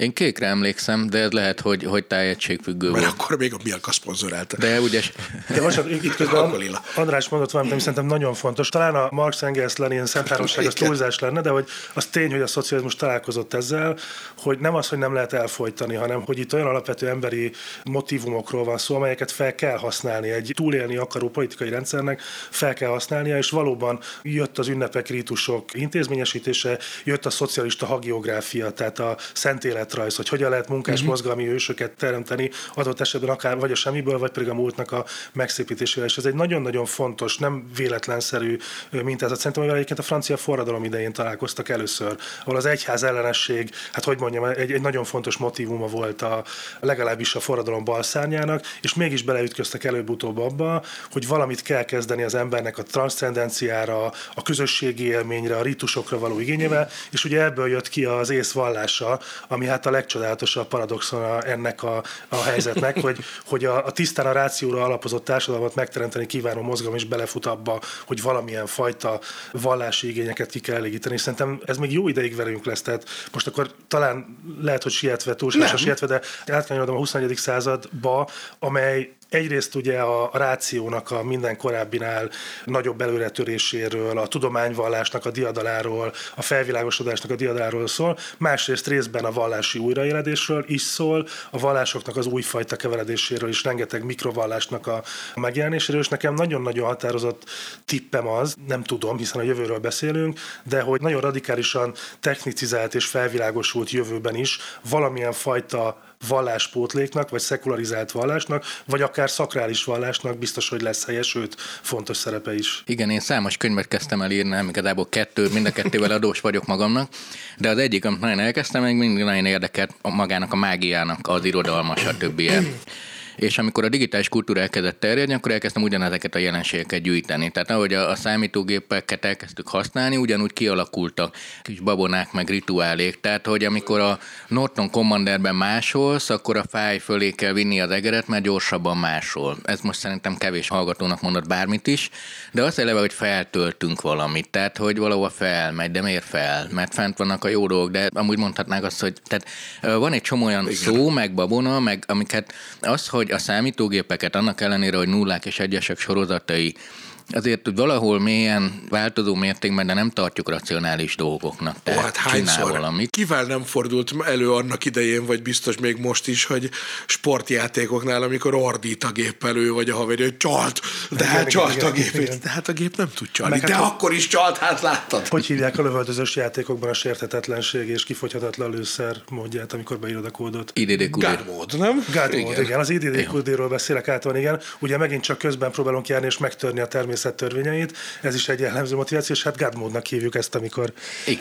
Én kékre emlékszem, de ez lehet, hogy, hogy tájegységfüggő Mert volt. akkor még a Milka szponzorálta. De ugye... De most itt közben András mondott valamit, ami szerintem nagyon fontos. Talán a Marx Engels Lenin Háromság az túlzás lenne, de hogy az tény, hogy a szocializmus találkozott ezzel, hogy nem az, hogy nem lehet elfolytani, hanem hogy itt olyan alapvető emberi motivumokról van szó, amelyeket fel kell használni. Egy túlélni akaró politikai rendszernek fel kell használnia, és valóban jött az ünnepek, rítusok intézményesítése, jött a szocialista hagiográfia, tehát a szent élet önéletrajz, hogy hogyan lehet munkás uh-huh. mozgalmi ősöket teremteni, adott esetben akár vagy a semmiből, vagy pedig a múltnak a megszépítésével. És ez egy nagyon-nagyon fontos, nem véletlenszerű mintázat. Szerintem, hogy egyébként a francia forradalom idején találkoztak először, ahol az egyház ellenesség, hát hogy mondjam, egy, egy nagyon fontos motivuma volt a, legalábbis a forradalom balszárnyának, és mégis beleütköztek előbb-utóbb abba, hogy valamit kell kezdeni az embernek a transzcendenciára, a közösségi élményre, a ritusokra való igényével, és ugye ebből jött ki az ész vallása, ami hát a legcsodálatosabb paradoxon ennek a, a helyzetnek, hogy, hogy a, a tisztán a rációra alapozott társadalmat megteremteni kívánó mozgalom is belefut abba, hogy valamilyen fajta vallási igényeket ki kell elégíteni. Szerintem ez még jó ideig velünk lesz, tehát most akkor talán lehet, hogy sietve, túlságosan sietve, de átkanyarodom a 21. századba, amely Egyrészt ugye a rációnak a minden korábbinál nagyobb előretöréséről, a tudományvallásnak a diadaláról, a felvilágosodásnak a diadaláról szól, másrészt részben a vallási újraéledésről is szól, a vallásoknak az újfajta keveredéséről is, rengeteg mikrovallásnak a megjelenéséről, és nekem nagyon-nagyon határozott tippem az, nem tudom, hiszen a jövőről beszélünk, de hogy nagyon radikálisan technicizált és felvilágosult jövőben is valamilyen fajta valláspótléknak, vagy szekularizált vallásnak, vagy akár szakrális vallásnak biztos, hogy lesz helye, sőt, fontos szerepe is. Igen, én számos könyvet kezdtem el írni, nem igazából kettő, mind a kettővel adós vagyok magamnak, de az egyik, amit nagyon elkezdtem, még mindig nagyon érdekelt magának a mágiának, az irodalma, stb és amikor a digitális kultúra elkezdett terjedni, akkor elkezdtem ugyanezeket a jelenségeket gyűjteni. Tehát ahogy a, a számítógépeket elkezdtük használni, ugyanúgy kialakultak kis babonák, meg rituálék. Tehát, hogy amikor a Norton Commanderben másolsz, akkor a fáj fölé kell vinni az egeret, mert gyorsabban másol. Ez most szerintem kevés hallgatónak mondott bármit is, de azt eleve, hogy feltöltünk valamit. Tehát, hogy valahova felmegy, de miért fel? Mert fent vannak a jó dolgok, de amúgy mondhatnák azt, hogy tehát van egy csomó olyan Igen. szó, meg babona, meg amiket az, hogy a számítógépeket annak ellenére, hogy nullák és egyesek sorozatai azért hogy valahol mélyen változó mértékben, de nem tartjuk racionális dolgoknak. Ó, hát hányszor? Valamit. Kivel nem fordult elő annak idején, vagy biztos még most is, hogy sportjátékoknál, amikor ordít a gép elő, vagy a haverja, hogy csalt, de hát csalt a gép. De hát a gép nem tud csalni. Meg de hát, akkor is csalt, hát láttad. Hogy hívják a lövöldözős játékokban a sérthetetlenség és kifogyhatatlan lőszer módját, amikor beírod a kódot? IDD God nem? God igen. igen. Az IDD ról beszélek általában, igen. Ugye megint csak közben próbálunk járni és megtörni a természet törvényeit. Ez is egy jellemző motiváció, és hát God mode-nak hívjuk ezt, amikor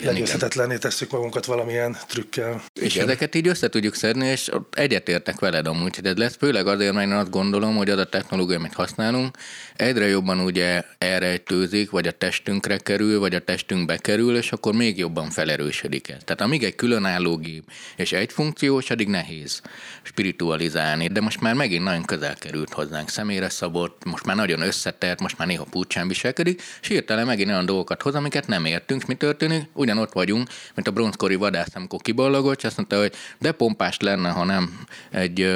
legyőzhetetlenné tesszük magunkat valamilyen trükkel. És igen. ezeket így össze tudjuk szedni, és egyetértek veled amúgy, hogy ez lesz, főleg azért, mert én azt gondolom, hogy az a technológia, amit használunk, egyre jobban ugye elrejtőzik, vagy a testünkre kerül, vagy a testünkbe kerül, és akkor még jobban felerősödik ez. Tehát amíg egy különálló gép és egy funkciós, addig nehéz spiritualizálni, de most már megint nagyon közel került hozzánk, személyre szabott, most már nagyon összetett, most már néha púcsán viselkedik, és hirtelen megint olyan dolgokat hoz, amiket nem értünk, mi történik, ugyanott vagyunk, mint a bronzkori vadász, amikor kiballagott, és azt mondta, hogy de pompás lenne, ha nem egy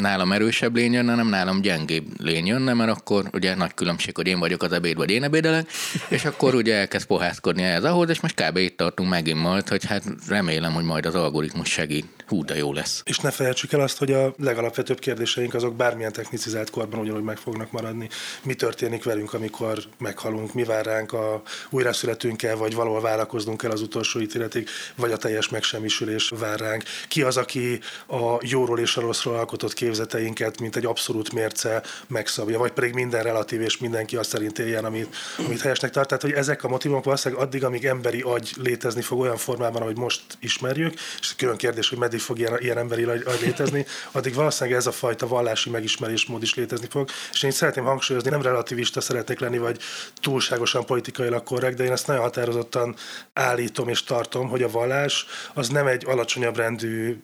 nálam erősebb lény jönne, nem nálam gyengébb lény jönne, mert akkor ugye nagy különbség, hogy én vagyok az ebéd, vagy én ebédelek, és akkor ugye elkezd pohászkodni ehhez ahhoz, és most kb. itt tartunk megint majd, hogy hát remélem, hogy majd az algoritmus segít. Hú, de jó lesz. És ne felejtsük el azt, hogy a legalapvetőbb kérdéseink azok bármilyen technicizált korban ugyanúgy meg fognak maradni. Mi történik velünk, amikor meghalunk, mi vár ránk, a újraszületünk el, vagy valahol várakoznunk el az utolsó ítéletig, vagy a teljes megsemmisülés vár ránk. Ki az, aki a jóról és a rosszról alkotott képzeteinket, mint egy abszolút mérce megszabja, vagy pedig minden relatív és mindenki azt szerint éljen, amit, amit helyesnek tart. Tehát, hogy ezek a motivumok valószínűleg addig, amíg emberi agy létezni fog olyan formában, ahogy most ismerjük, és külön kérdés, hogy meddig fog ilyen, ilyen emberi agy létezni, addig valószínűleg ez a fajta vallási megismerésmód is létezni fog. És én szeretném hangsúlyozni, nem relativista szeretnék lenni, vagy túlságosan politikailag korrekt, de én ezt nagyon határozottan állítom és tartom, hogy a vallás az nem egy alacsonyabb rendű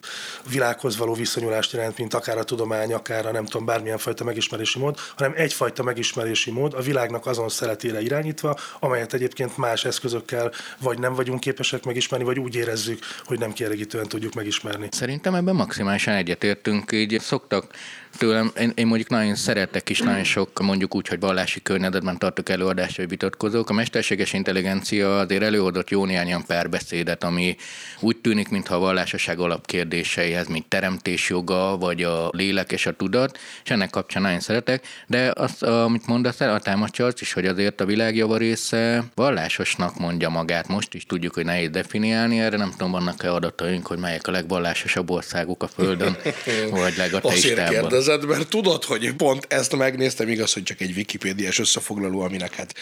világhoz való viszonyulást jelent, mint akár a tudomány, akár a nem tudom, bármilyen fajta megismerési mód, hanem egyfajta megismerési mód a világnak azon szeletére irányítva, amelyet egyébként más eszközökkel vagy nem vagyunk képesek megismerni, vagy úgy érezzük, hogy nem kielégítően tudjuk megismerni. Szerintem ebben maximálisan egyetértünk, így szoktak tőlem, én, én mondjuk nagyon szeretek is, nagyon sok mondjuk úgy, hogy vallási környezetben tartok előadást, vagy vitatkozók. A mesterséges intelligencia azért előadott jó néhány párbeszédet, ami úgy tűnik, mintha a vallásosság alapkérdéseihez, mint teremtés joga, vagy a lélek és a tudat, és ennek kapcsán nagyon szeretek, de azt, amit mondasz, el, a támadja is, hogy azért a világ java része vallásosnak mondja magát. Most is tudjuk, hogy nehéz definiálni, erre nem tudom, vannak-e adataink, hogy melyek a legvallásosabb országok a Földön, vagy legateistábbak kérdezed, mert tudod, hogy pont ezt megnéztem, igaz, hogy csak egy Wikipédiás összefoglaló, aminek hát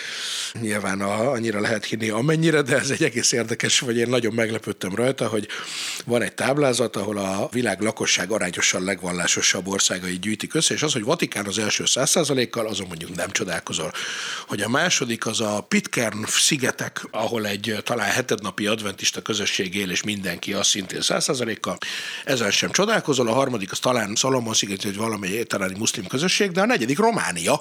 nyilván a, annyira lehet hinni amennyire, de ez egy egész érdekes, vagy én nagyon meglepődtem rajta, hogy van egy táblázat, ahol a világ lakosság arányosan legvallásosabb országai gyűjtik össze, és az, hogy Vatikán az első 100%-kal, azon mondjuk nem csodálkozol. Hogy a második az a Pitcairn szigetek, ahol egy talán hetednapi adventista közösség él, és mindenki az szintén 100%-kal, ezen sem csodálkozol. A harmadik az talán Salomon sziget, hogy valamely talán muszlim közösség, de a negyedik Románia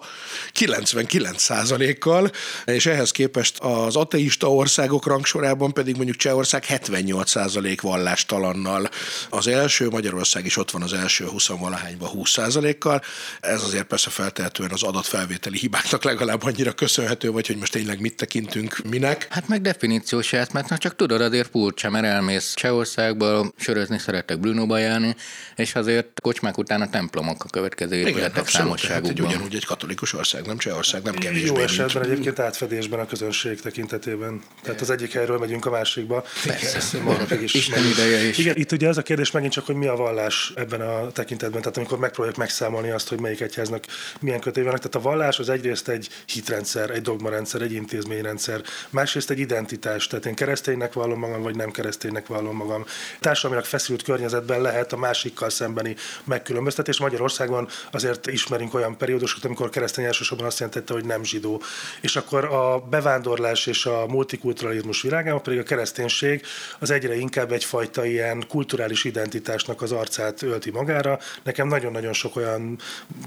99%-kal, és ehhez képest az ateista országok rangsorában pedig mondjuk Csehország 78% vallástalannal. Az első, Magyarország is ott van az első 20 valahányban 20%-kal. Ez azért persze feltehetően az adatfelvételi hibáknak legalább annyira köszönhető, vagy hogy most tényleg mit tekintünk minek. Hát meg definíciós jelent, mert csak tudod, azért furcsa, mert elmész Csehországba, sörözni szeretek Brunóba járni, és azért kocsmák után a templomok a következő épületek számosságukban. Hát egy ugyanúgy egy katolikus ország, nem Csehország, nem kevésbé. Jó esetben mint... egyébként átfedésben a közönség tekintetében. Tehát az egyik helyről megyünk a másikba. Persze, is. Isten ideje is. Igen, itt ugye az a kérdés megint csak, hogy mi a vallás ebben a tekintetben. Tehát amikor megpróbáljuk megszámolni azt, hogy melyik egyháznak milyen kötői vannak. Tehát a vallás az egyrészt egy hitrendszer, egy dogmarendszer, egy intézményrendszer, másrészt egy identitás. Tehát én kereszténynek vallom magam, vagy nem kereszténynek vallom magam. Társadalmilag feszült környezetben lehet a másikkal szembeni megkülönböztetés. Magyarországon azért ismerünk olyan periódusokat, amikor a keresztény elsősorban azt jelentette, hogy nem zsidó. És akkor a bevándorlás és a multikulturalizmus világában pedig a kereszténység az egyre inkább egyfajta ilyen kulturális identitásnak az arcát ölti magára. Nekem nagyon-nagyon sok olyan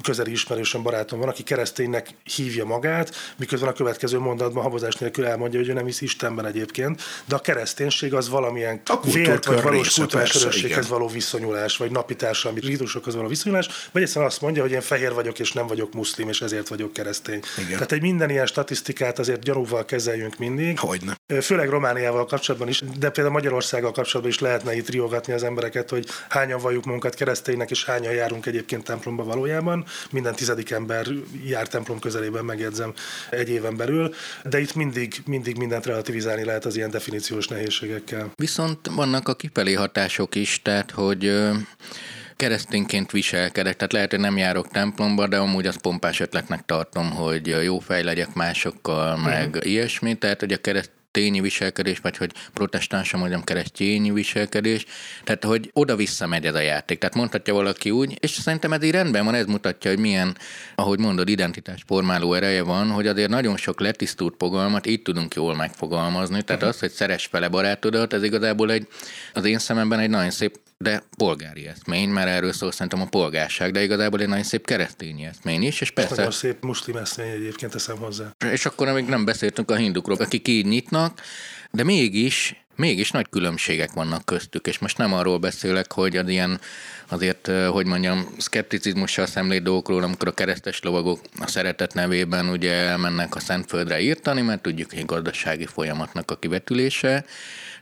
közeli ismerősöm barátom van, aki kereszténynek hívja magát, miközben a következő mondatban habozás nélkül elmondja, hogy ő nem hisz Istenben egyébként, de a kereszténység az valamilyen vélt vagy valós kulturális való viszonyulás, vagy napi társadalmi rítusokhoz való viszonyulás, vagy egyszerűen azt mondja, hogy én fehér vagyok, és nem vagyok muszlim, és ezért vagyok keresztény. Igen. Tehát egy minden ilyen statisztikát azért gyanúval kezeljünk mindig. Hogyne. Főleg Romániával kapcsolatban is, de például Magyarországgal kapcsolatban is lehetne itt riogatni az embereket, hogy hányan valljuk magunkat kereszténynek, és hányan járunk egyébként templomba valójában. Minden tizedik ember jár templom közelében, megjegyzem, egy éven belül, de itt mindig, mindig mindent relativizálni lehet az ilyen definíciós nehézségekkel. Viszont vannak a kifelé hatások is, tehát hogy keresztényként viselkedek, tehát lehet, hogy nem járok templomba, de amúgy az pompás ötletnek tartom, hogy jó fej legyek másokkal, meg uh-huh. ilyesmi, tehát hogy a kereszt tényi viselkedés, vagy hogy protestánsam mondjam keresztényi viselkedés, tehát hogy oda-vissza megy ez a játék. Tehát mondhatja valaki úgy, és szerintem ez így rendben van, ez mutatja, hogy milyen, ahogy mondod, identitás formáló ereje van, hogy azért nagyon sok letisztult fogalmat így tudunk jól megfogalmazni. Tehát uh-huh. az, hogy szeres fele barátodat, ez igazából egy, az én szememben egy nagyon szép de polgári eszmény, mert erről szól szerintem a polgárság, de igazából egy nagyon szép keresztény eszmény is, és persze... Nagyon szép muszlim eszmény egyébként teszem hozzá. És akkor még nem beszéltünk a hindukról, akik így nyitnak, de mégis Mégis nagy különbségek vannak köztük, és most nem arról beszélek, hogy az ilyen azért, hogy mondjam, szkepticizmussal szemlét dolgokról, amikor a keresztes lovagok a szeretet nevében ugye elmennek a Szentföldre írtani, mert tudjuk, hogy gazdasági folyamatnak a kivetülése,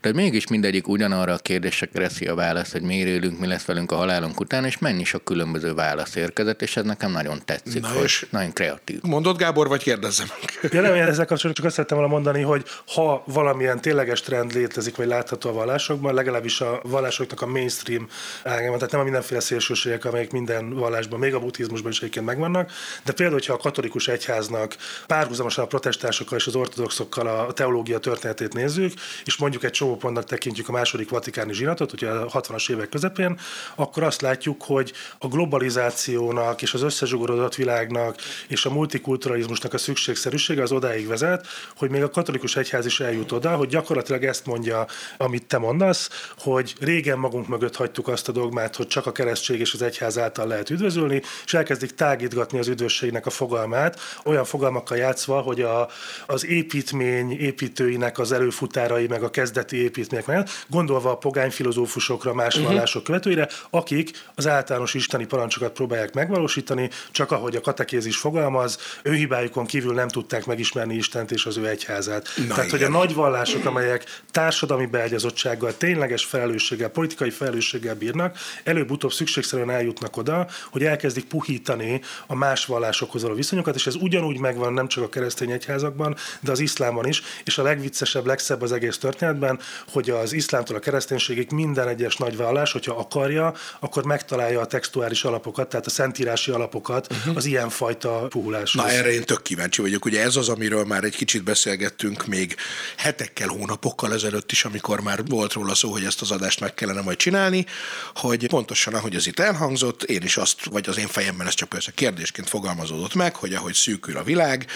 de mégis mindegyik ugyanarra a kérdésre kereszi a választ, hogy miért élünk, mi lesz velünk a halálunk után, és mennyi sok különböző válasz érkezett, és ez nekem nagyon tetszik, Na hogy és nagyon kreatív. Mondod Gábor, vagy kérdezzem? Ja, nem, ezzel kapcsolatban csak azt szerettem volna mondani, hogy ha valamilyen tényleges trend létezik, vagy látható a vallásokban, legalábbis a vallásoknak a mainstream ágában, tehát nem a mindenféle szélsőségek, amelyek minden vallásban, még a buddhizmusban is egyébként megvannak, de például, hogyha a katolikus egyháznak párhuzamosan a protestánsokkal és az ortodoxokkal a teológia történetét nézzük, és mondjuk egy csomó csomó tekintjük a második vatikáni zsinatot, ugye a 60-as évek közepén, akkor azt látjuk, hogy a globalizációnak és az összezsugorodott világnak és a multikulturalizmusnak a szükségszerűsége az odáig vezet, hogy még a katolikus egyház is eljut oda, hogy gyakorlatilag ezt mondja, amit te mondasz, hogy régen magunk mögött hagytuk azt a dogmát, hogy csak a keresztség és az egyház által lehet üdvözölni, és elkezdik tágítgatni az üdvösségnek a fogalmát, olyan fogalmakkal játszva, hogy a, az építmény építőinek az előfutárai, meg a kezdeti építmények mellett, gondolva a pogány filozófusokra, más uh-huh. vallások követőire, akik az általános isteni parancsokat próbálják megvalósítani, csak ahogy a katekézis fogalmaz, ő hibájukon kívül nem tudták megismerni Istent és az ő egyházát. Na Tehát, igen. hogy a nagy vallások, amelyek társadalmi beágyazottsággal, tényleges felelősséggel, politikai felelősséggel bírnak, előbb-utóbb szükségszerűen eljutnak oda, hogy elkezdik puhítani a más vallásokhoz való viszonyokat, és ez ugyanúgy megvan nem csak a keresztény egyházakban, de az iszlámban is, és a legviccesebb, legszebb az egész történetben, hogy az iszlámtól a kereszténységig minden egyes nagy vallás, hogyha akarja, akkor megtalálja a textuális alapokat, tehát a szentírási alapokat uh-huh. az ilyenfajta puhuláshoz. Na erre én tök kíváncsi vagyok. Ugye ez az, amiről már egy kicsit beszélgettünk még hetekkel, hónapokkal ezelőtt is, amikor már volt róla szó, hogy ezt az adást meg kellene majd csinálni, hogy pontosan ahogy ez itt elhangzott, én is azt, vagy az én fejemben ez csak persze kérdésként fogalmazódott meg, hogy ahogy szűkül a világ,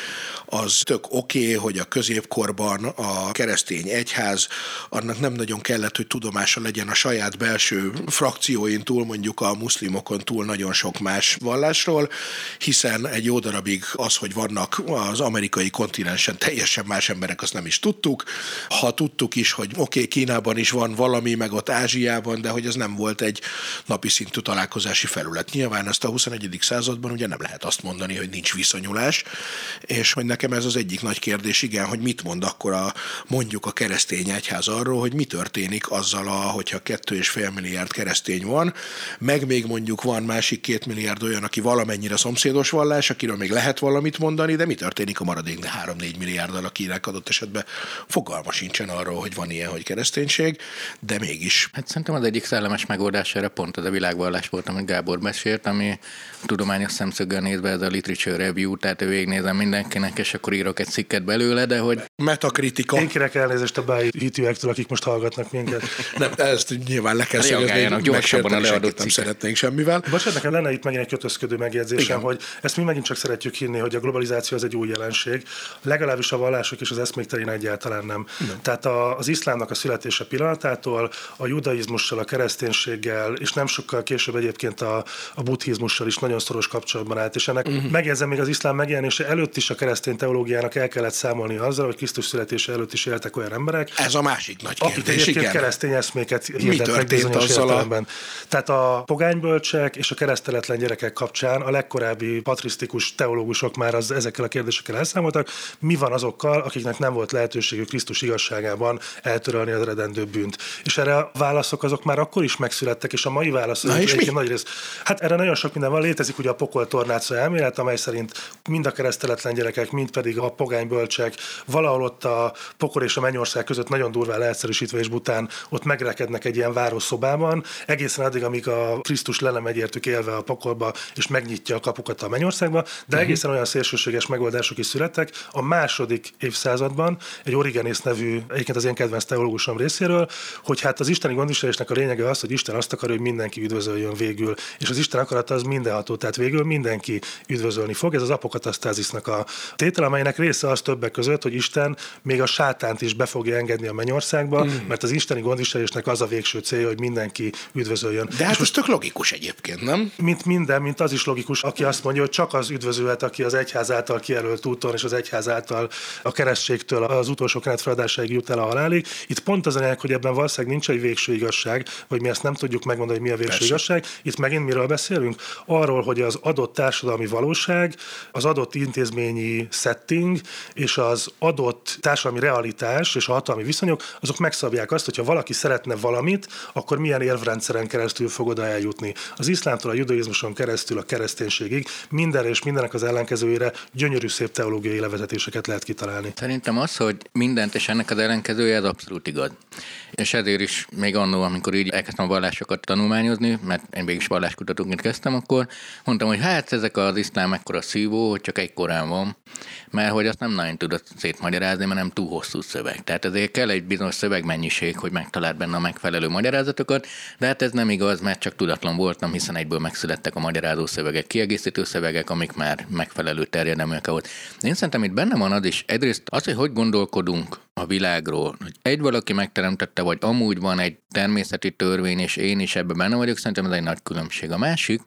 az tök oké, okay, hogy a középkorban a keresztény egyház annak nem nagyon kellett, hogy tudomása legyen a saját belső frakcióin túl, mondjuk a muszlimokon túl nagyon sok más vallásról, hiszen egy jó darabig az, hogy vannak az amerikai kontinensen teljesen más emberek, azt nem is tudtuk. Ha tudtuk is, hogy oké, okay, Kínában is van valami, meg ott Ázsiában, de hogy ez nem volt egy napi szintű találkozási felület. Nyilván ezt a 21. században ugye nem lehet azt mondani, hogy nincs viszonyulás, és hogy nekem ez az egyik nagy kérdés, igen, hogy mit mond akkor a, mondjuk a keresztény egyház arról, hogy mi történik azzal, a, hogyha kettő és fél milliárd keresztény van, meg még mondjuk van másik két milliárd olyan, aki valamennyire szomszédos vallás, akiről még lehet valamit mondani, de mi történik a maradék 3-4 milliárddal, akinek adott esetben fogalma sincsen arról, hogy van ilyen, hogy kereszténység, de mégis. Hát szerintem az egyik szellemes megoldás erre pont az a világvallás volt, amit Gábor mesélt, ami tudományos szemszöggel nézve ez a literature review, tehát végignézem mindenkinek, és akkor írok egy cikket belőle, de hogy... Metakritika. Én kérek elnézést a bájhitűektől, akik most hallgatnak minket. Nem, ezt nyilván le kell szögezni, gyorsabban a leadott nem szeretnénk semmivel. Bocsánat, nekem lenne itt megint egy kötözködő megjegyzésem, Igen. hogy ezt mi megint csak szeretjük hinni, hogy a globalizáció az egy új jelenség, legalábbis a vallások és az eszmék terén egyáltalán nem. nem. Tehát a, az iszlámnak a születése pillanatától, a judaizmussal, a kereszténységgel, és nem sokkal később egyébként a, a buddhizmussal is nagyon szoros kapcsolatban állt. És ennek uh-huh. megjegyzem még az iszlám megjelenése előtt is a keresztény teológiának el kellett számolni azzal, hogy Krisztus születése előtt is éltek olyan emberek. Ez a másik nagy kérdés, akik egyébként igen. keresztény eszméket hirdettek bizonyos értelemben. A... Tehát a pogánybölcsek és a kereszteletlen gyerekek kapcsán a legkorábbi patrisztikus teológusok már az, ezekkel a kérdésekkel elszámoltak. Mi van azokkal, akiknek nem volt lehetőségük Krisztus igazságában eltörölni az eredendő bűnt? És erre a válaszok azok már akkor is megszülettek, és a mai válaszok Na és mi? nagy rész. Hát erre nagyon sok minden van. Létezik ugye a pokol tornáca elmélet, amely szerint mind a kereszteletlen gyerekek, mind pedig a pogánybölcsek valahol ott a pokol és a mennyország között nagyon durván leegyszerűsítve és bután ott megrekednek egy ilyen városszobában, egészen addig, amíg a Krisztus le nem egyértük élve a pokolba, és megnyitja a kapukat a mennyországba, de uh-huh. egészen olyan szélsőséges megoldások is születtek. A második évszázadban egy Origenész nevű, egyébként az én kedvenc teológusom részéről, hogy hát az isteni gondviselésnek a lényege az, hogy Isten azt akar, hogy mindenki üdvözöljön végül, és az Isten akarata az mindenható, tehát végül mindenki üdvözölni fog. Ez az apokatasztázisnak a tétel, amelynek része az többek között, hogy Isten még a sátánt is be fogja engedni a mennyországba, mm. mert az isteni gondviselésnek az a végső célja, hogy mindenki üdvözöljön. De hát most tök logikus egyébként, nem? Mint minden, mint az is logikus, aki azt mondja, hogy csak az üdvözölhet, aki az egyház által kijelölt úton és az egyház által a keresztségtől az utolsó kenet feladásáig jut el a halálig. Itt pont az a hogy ebben valószínűleg nincs egy végső igazság, vagy mi ezt nem tudjuk megmondani, hogy mi a végső Persze. igazság. Itt megint miről beszélünk? Arról, hogy az adott társadalmi valóság, az adott intézményi setting és az adott társadalmi realitás és a hatalmi viszonyok, azok megszabják azt, hogyha valaki szeretne valamit, akkor milyen érvrendszeren keresztül fog oda eljutni. Az iszlámtól a judaizmuson keresztül a kereszténységig minden és mindenek az ellenkezőjére gyönyörű szép teológiai levezetéseket lehet kitalálni. Szerintem az, hogy mindent és ennek az ellenkezője, az abszolút igaz. És ezért is még annó, amikor így elkezdtem a vallásokat tanulmányozni, mert én mégis valláskutatóként kezdtem, akkor mondtam, hogy hát ezek az iszlám ekkora szívó, hogy csak egy korán van, mert hogy azt nem nagyon tudod szétmagyarázni, mert nem túl hosszú szöveg. Tehát ezért kell egy bizonyos szövegmennyiség, hogy megtaláld benne a megfelelő magyarázatokat, de hát ez nem igaz, mert csak tudatlan voltam, hiszen egyből megszülettek a magyarázó szövegek, kiegészítő szövegek, amik már megfelelő terjedelműek volt. Én szerintem itt benne van az is, egyrészt az, hogy hogy gondolkodunk a világról, hogy egy valaki megteremtette, vagy amúgy van egy természeti törvény, és én is ebben benne vagyok, szerintem ez egy nagy különbség. A másik,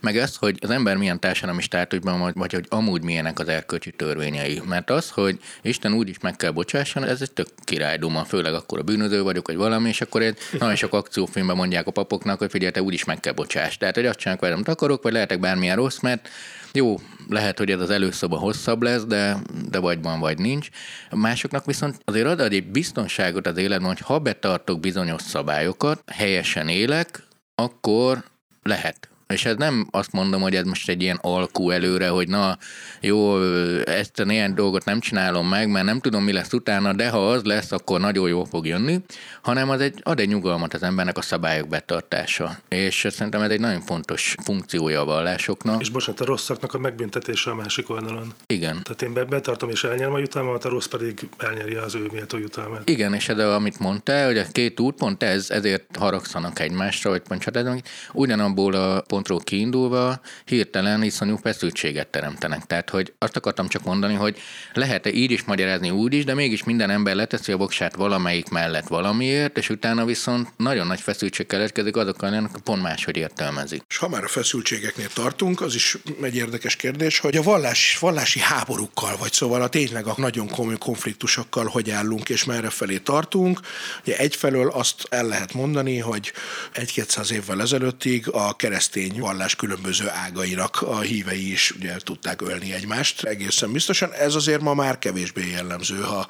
meg az, hogy az ember milyen társadalmi státusban vagy, vagy hogy amúgy milyenek az erkölcsi törvényei. Mert az, hogy Isten úgy is meg kell bocsásson, ez egy tök királyduma, főleg akkor a bűnöző vagyok, vagy valami, és akkor egy nagyon sok akciófilmben mondják a papoknak, hogy figyelj, te úgy is meg kell bocsáss. Tehát, hogy azt csinálok velem akarok, vagy lehetek bármilyen rossz, mert jó, lehet, hogy ez az előszoba hosszabb lesz, de, de vagy van, vagy nincs. Másoknak viszont azért ad egy biztonságot az életben, hogy ha betartok bizonyos szabályokat, helyesen élek, akkor lehet és ez nem azt mondom, hogy ez most egy ilyen alkú előre, hogy na, jó, ezt a néhány dolgot nem csinálom meg, mert nem tudom, mi lesz utána, de ha az lesz, akkor nagyon jó fog jönni, hanem az egy, ad egy nyugalmat az embernek a szabályok betartása. És szerintem ez egy nagyon fontos funkciója a vallásoknak. És bocsánat, a rosszaknak a megbüntetése a másik oldalon. Igen. Tehát én betartom és elnyerem a jutalmat, a rossz pedig elnyeri az ő méltó jutalmát. Igen, és ez, amit mondtál, hogy a két út pont ez, ezért haragszanak egymásra, hogy mondhatod, ugyanabból a pontról kiindulva hirtelen iszonyú feszültséget teremtenek. Tehát, hogy azt akartam csak mondani, hogy lehet -e így is magyarázni úgy is, de mégis minden ember leteszi a voksát valamelyik mellett valamiért, és utána viszont nagyon nagy feszültség keletkezik azokkal, akik pont máshogy értelmezik. És ha már a feszültségeknél tartunk, az is egy érdekes kérdés, hogy a vallás, vallási háborúkkal, vagy szóval a tényleg a nagyon komoly konfliktusokkal hogy állunk és merre felé tartunk. Ugye egyfelől azt el lehet mondani, hogy egy-kétszáz évvel ezelőttig a keresztény keresztény vallás különböző ágainak a hívei is ugye tudták ölni egymást egészen biztosan. Ez azért ma már kevésbé jellemző, ha,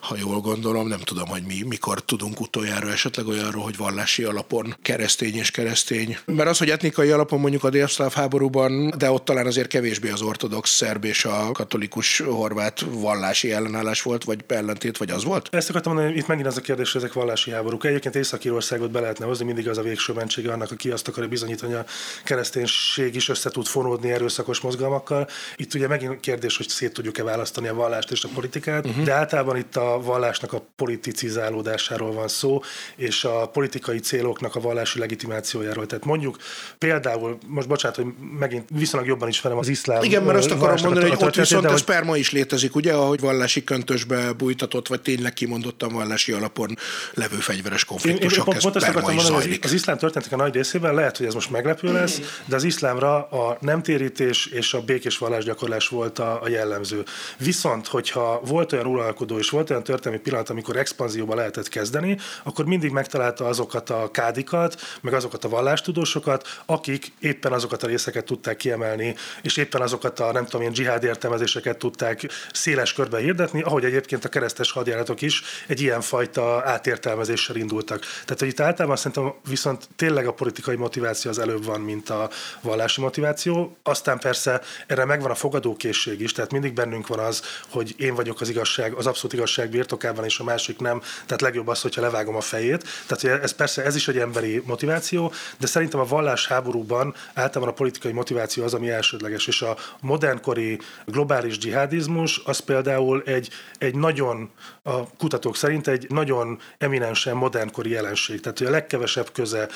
ha jól gondolom. Nem tudom, hogy mi mikor tudunk utoljára esetleg olyanról, hogy vallási alapon keresztény és keresztény. Mert az, hogy etnikai alapon mondjuk a délszláv háborúban, de ott talán azért kevésbé az ortodox szerb és a katolikus horvát vallási ellenállás volt, vagy ellentét, vagy az volt? Ezt akartam mondani, itt megint az a kérdés, hogy ezek vallási háborúk. Egyébként Észak-Írországot be lehetne hozni, mindig az a végső mentsége annak, aki azt akarja bizonyítani a kereszténység is össze tud fonódni erőszakos mozgalmakkal. Itt ugye megint kérdés, hogy szét tudjuk-e választani a vallást és a politikát, uh-huh. de általában itt a vallásnak a politicizálódásáról van szó, és a politikai céloknak a vallási legitimációjáról. Tehát mondjuk például, most bocsánat, hogy megint viszonylag jobban ismerem az iszlám. Igen, mert azt akarom mondani, hogy ott viszont a sperma is létezik, ugye, ahogy vallási köntösbe bújtatott, vagy tényleg kimondottan vallási alapon levő fegyveres konfliktusok. Én, én, pont, pont mondani, hogy az iszlám történetek a nagy részében lehet, hogy ez most meglepő lesz, de az iszlámra a nem térítés és a békés vallásgyakorlás volt a, a jellemző. Viszont, hogyha volt olyan uralkodó és volt olyan történelmi pillanat, amikor expanzióba lehetett kezdeni, akkor mindig megtalálta azokat a kádikat, meg azokat a vallástudósokat, akik éppen azokat a részeket tudták kiemelni, és éppen azokat a nem tudom, ilyen dzsihád értelmezéseket tudták széles körbe hirdetni, ahogy egyébként a keresztes hadjáratok is egy ilyen fajta átértelmezéssel indultak. Tehát, hogy itt általában szerintem viszont tényleg a politikai motiváció az előbb van, mint a vallási motiváció. Aztán persze erre megvan a fogadókészség is, tehát mindig bennünk van az, hogy én vagyok az igazság, az abszolút igazság birtokában, és a másik nem. Tehát legjobb az, hogyha levágom a fejét. Tehát ez persze ez is egy emberi motiváció, de szerintem a vallás háborúban általában a politikai motiváció az, ami elsődleges, és a modernkori globális dzsihádizmus az például egy, egy nagyon, a kutatók szerint egy nagyon eminensen modernkori jelenség. Tehát a legkevesebb köze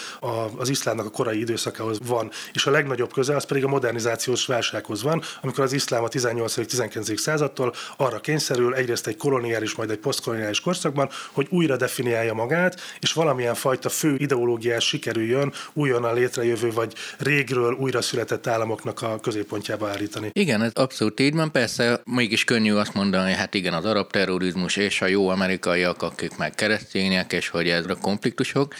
az iszlámnak a korai időszakához van, és a legnagyobb köze az pedig a modernizációs válsághoz van, amikor az iszlám a 18-19. századtól arra kényszerül egyrészt egy koloniális, majd egy posztkoloniális korszakban, hogy újra definiálja magát, és valamilyen fajta fő ideológiás sikerüljön újonnan létrejövő vagy régről újra született államoknak a középpontjába állítani. Igen, ez abszolút így van. Persze mégis könnyű azt mondani, hogy hát igen, az arab terrorizmus és a jó amerikaiak, akik meg keresztények, és hogy ez a konfliktusok,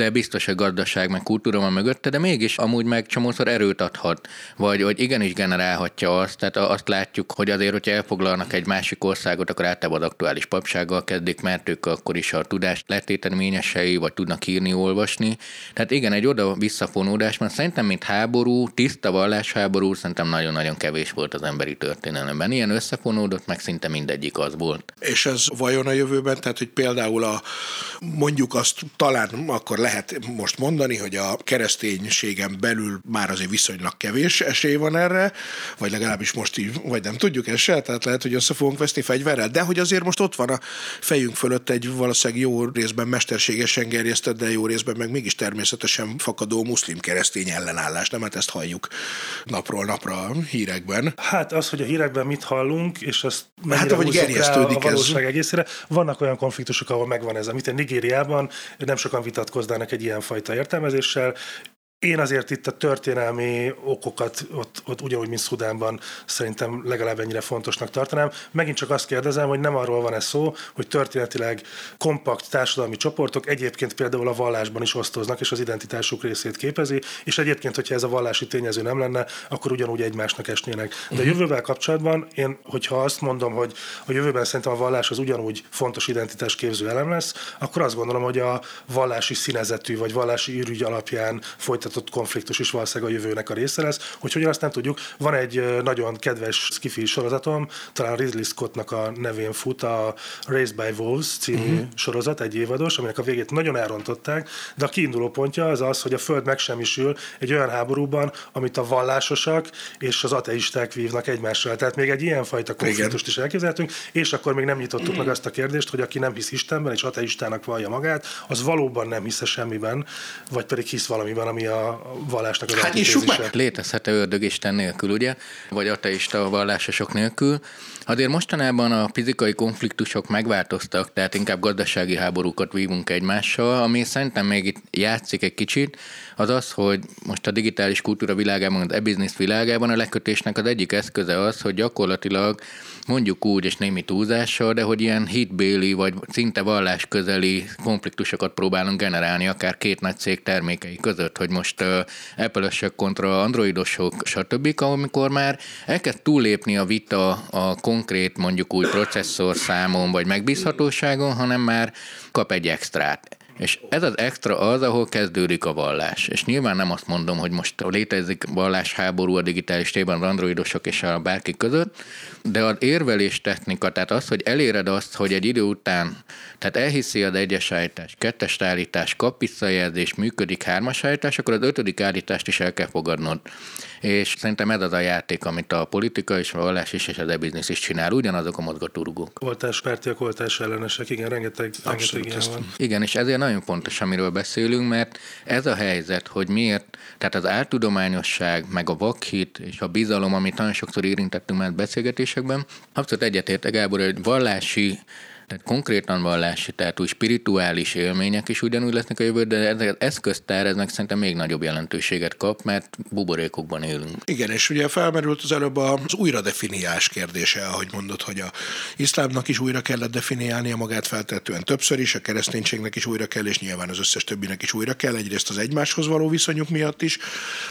de biztos, hogy gazdaság meg kultúra van mögötte, de mégis amúgy meg csomószor erőt adhat, vagy hogy igenis generálhatja azt, tehát azt látjuk, hogy azért, hogyha elfoglalnak egy másik országot, akkor általában az aktuális papsággal kezdik, mert ők akkor is a tudást letéteményesei, vagy tudnak írni, olvasni. Tehát igen, egy oda visszafonódás, mert szerintem, mint háború, tiszta vallásháború, szerintem nagyon-nagyon kevés volt az emberi történelemben. Ilyen összefonódott, meg szinte mindegyik az volt. És ez vajon a jövőben, tehát hogy például a mondjuk azt talán akkor lehet most mondani, hogy a kereszténységen belül már azért viszonylag kevés esély van erre, vagy legalábbis most így, vagy nem tudjuk ezt se, tehát lehet, hogy össze fogunk veszni fegyverrel, de hogy azért most ott van a fejünk fölött egy valószínűleg jó részben mesterségesen gerjesztett, de jó részben meg mégis természetesen fakadó muszlim-keresztény ellenállás, nem? Hát ezt halljuk napról napra a hírekben. Hát az, hogy a hírekben mit hallunk, és azt hát, hogy gerjesztődik a valóság ez. egészére. Vannak olyan konfliktusok, ahol megvan ez. Amit Nigériában nem sokan vitatkoznának egy ilyen fajta értelmezéssel. Én azért itt a történelmi okokat ott, ott ugyanúgy, mint Szudánban szerintem legalább ennyire fontosnak tartanám. Megint csak azt kérdezem, hogy nem arról van ez szó, hogy történetileg kompakt társadalmi csoportok egyébként például a vallásban is osztoznak, és az identitásuk részét képezi, és egyébként, hogyha ez a vallási tényező nem lenne, akkor ugyanúgy egymásnak esnének. De a mhm. jövővel kapcsolatban én, hogyha azt mondom, hogy a jövőben szerintem a vallás az ugyanúgy fontos identitás képző elem lesz, akkor azt gondolom, hogy a vallási színezetű vagy vallási űrügy alapján folytatott konfliktus is valószínűleg a jövőnek a része lesz. Hogy hogyan azt nem tudjuk. Van egy nagyon kedves skifi sorozatom, talán Ridley Scottnak a nevén fut, a Raised by Wolves című uh-huh. sorozat, egy évados, aminek a végét nagyon elrontották, de a kiinduló pontja az az, hogy a Föld megsemmisül egy olyan háborúban, amit a vallásosak és az ateisták vívnak egymással. Tehát még egy ilyenfajta konfliktust is elképzelhetünk, és akkor még nem nyitottuk meg azt a kérdést, hogy aki nem hisz Istenben és ateistának vallja magát, az valóban nem hisz semmiben, vagy pedig hisz valamiben, ami a vallásnak az Hát nyissuk meg! Létezhet-e ördög Isten nélkül, ugye? Vagy ateista vallásosok nélkül? Azért mostanában a fizikai konfliktusok megváltoztak, tehát inkább gazdasági háborúkat vívunk egymással, ami szerintem még itt játszik egy kicsit, az az, hogy most a digitális kultúra világában, az e-business világában a lekötésnek az egyik eszköze az, hogy gyakorlatilag mondjuk úgy, és némi túlzással, de hogy ilyen hitbéli vagy szinte vallás közeli konfliktusokat próbálunk generálni, akár két nagy cég termékei között, hogy most uh, Apple-ösök kontra androidosok, stb., amikor már elkezd túllépni a vita a konkrét mondjuk úgy processzor számon vagy megbízhatóságon, hanem már kap egy extrát És ez az extra az, ahol kezdődik a vallás. És nyilván nem azt mondom, hogy most létezik vallásháború a digitális tében az androidosok és a bárki között, de az érvelés technika, tehát az, hogy eléred azt, hogy egy idő után, tehát elhiszi az egyes állítás, kettes állítás, kap visszajelzés, működik hármas állítás, akkor az ötödik állítást is el kell fogadnod. És szerintem ez az a játék, amit a politika és a vallás is, és az e-business is csinál, ugyanazok a mozgatórugók. Oltáspártiak, oltás ellenesek, igen, rengeteg, rengeteg ilyen van. Igen, és ezért nagyon fontos, amiről beszélünk, mert ez a helyzet, hogy miért, tehát az áltudományosság, meg a vakhit és a bizalom, amit nagyon sokszor érintettünk már beszélgetésekben, abszolút egyetértek Gábor, hogy vallási tehát konkrétan vallási, tehát úgy spirituális élmények is ugyanúgy lesznek a jövő, de ez eszköztár eznek szerintem még nagyobb jelentőséget kap, mert buborékokban élünk. Igen, és ugye felmerült az előbb az újra definiás kérdése, ahogy mondod, hogy a iszlámnak is újra kellett definiálnia magát feltetően többször is, a kereszténységnek is újra kell, és nyilván az összes többinek is újra kell, egyrészt az egymáshoz való viszonyuk miatt is,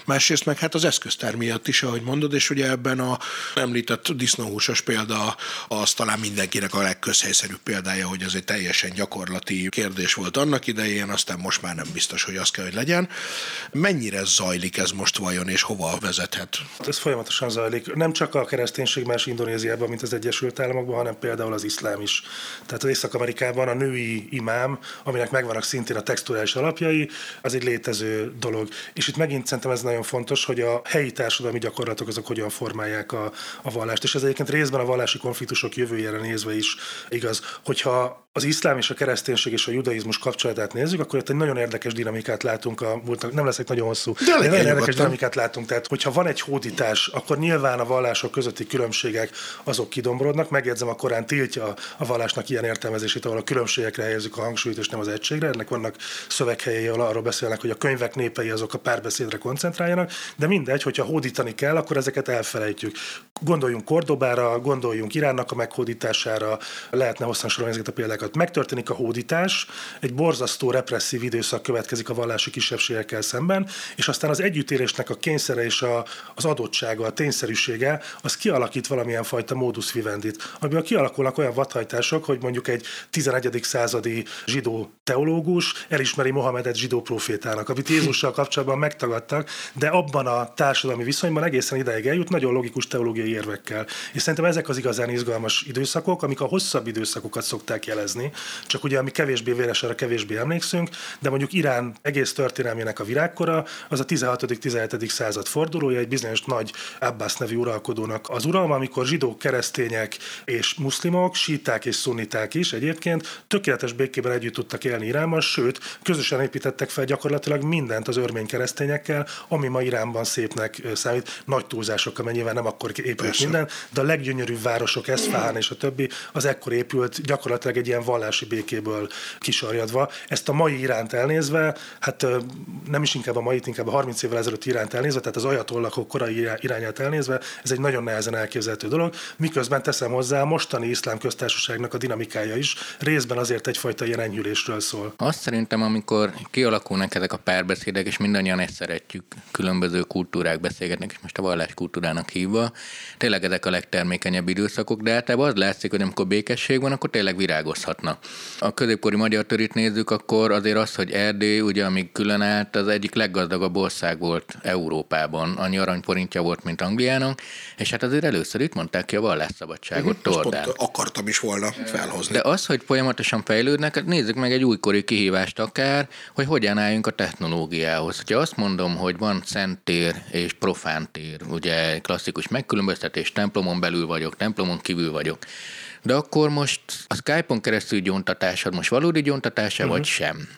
másrészt meg hát az eszköztár miatt is, ahogy mondod, és ugye ebben a említett disznóhúsos példa az talán mindenkinek a legközhelyszerűbb példája, hogy ez egy teljesen gyakorlati kérdés volt annak idején, aztán most már nem biztos, hogy az kell, hogy legyen. Mennyire zajlik ez most vajon, és hova vezethet? Ez folyamatosan zajlik. Nem csak a kereszténység más Indonéziában, mint az Egyesült Államokban, hanem például az iszlám is. Tehát az Észak-Amerikában a női imám, aminek megvannak szintén a texturális alapjai, az egy létező dolog. És itt megint szerintem ez nagyon fontos, hogy a helyi társadalmi gyakorlatok azok hogyan formálják a, a vallást. És ez egyébként részben a vallási konfliktusok jövőjére nézve is igaz hogyha az iszlám és a kereszténység és a judaizmus kapcsolatát nézzük, akkor itt egy nagyon érdekes dinamikát látunk a. Nem leszek nagyon hosszú. De, de nagyon érdekes nyugodtan. dinamikát látunk. Tehát, hogyha van egy hódítás, akkor nyilván a vallások közötti különbségek azok kidomborodnak. Megjegyzem, a Korán tiltja a vallásnak ilyen értelmezését, ahol a különbségekre helyezzük a hangsúlyt, és nem az egységre. Ennek vannak szöveghelyei, ahol arról beszélnek, hogy a könyvek népei azok a párbeszédre koncentráljanak, de mindegy, hogyha hódítani kell, akkor ezeket elfelejtjük. Gondoljunk Kordobára, gondoljunk Iránnak a meghódítására, lehetne hosszan sorolni ezeket a példákat megtörténik a hódítás, egy borzasztó represszív időszak következik a vallási kisebbségekkel szemben, és aztán az együttérésnek a kényszere és a, az adottsága, a tényszerűsége, az kialakít valamilyen fajta modus vivendit, amiből kialakulnak olyan vadhajtások, hogy mondjuk egy 11. századi zsidó teológus elismeri Mohamedet zsidó profétának, amit Jézussal kapcsolatban megtagadtak, de abban a társadalmi viszonyban egészen ideig eljut nagyon logikus teológiai érvekkel. És szerintem ezek az igazán izgalmas időszakok, amik a hosszabb időszakokat szokták jelezni csak ugye ami kevésbé véres, arra kevésbé emlékszünk, de mondjuk Irán egész történelmének a virágkora, az a 16.-17. század fordulója, egy bizonyos nagy Abbas nevű uralkodónak az uralma, amikor zsidók, keresztények és muszlimok, síták és szunniták is egyébként tökéletes békében együtt tudtak élni Iránban, sőt, közösen építettek fel gyakorlatilag mindent az örmény keresztényekkel, ami ma Iránban szépnek számít, nagy túlzásokkal, mert nyilván nem akkor épült Persze. minden, de a leggyönyörűbb városok, Eszfahán és a többi, az ekkor épült gyakorlatilag egy ilyen vallási békéből kisarjadva. Ezt a mai iránt elnézve, hát nem is inkább a mai, inkább a 30 évvel ezelőtt iránt elnézve, tehát az ajatollakok korai irányát elnézve, ez egy nagyon nehezen elképzelhető dolog. Miközben teszem hozzá, a mostani iszlám köztársaságnak a dinamikája is részben azért egyfajta ilyen enyhülésről szól. Azt szerintem, amikor kialakulnak ezek a párbeszédek, és mindannyian ezt szeretjük, különböző kultúrák beszélgetnek, és most a vallás kultúrának hívva, tényleg ezek a legtermékenyebb időszakok, de általában az látszik, hogy amikor békesség van, akkor tényleg virágozhat változhatna. A középkori magyar törít nézzük, akkor azért az, hogy Erdély, ugye amíg külön állt, az egyik leggazdagabb ország volt Európában. Annyi aranyforintja volt, mint Angliának, és hát azért először itt mondták ki a vallásszabadságot uh-huh, Tordán. akartam is volna felhozni. De az, hogy folyamatosan fejlődnek, hát nézzük meg egy újkori kihívást akár, hogy hogyan álljunk a technológiához. Ha azt mondom, hogy van szent tér és profán tér, ugye klasszikus megkülönböztetés, templomon belül vagyok, templomon kívül vagyok, de akkor most a Skype-on keresztül gyóntatásod most valódi gyóntatása, uh-huh. vagy sem?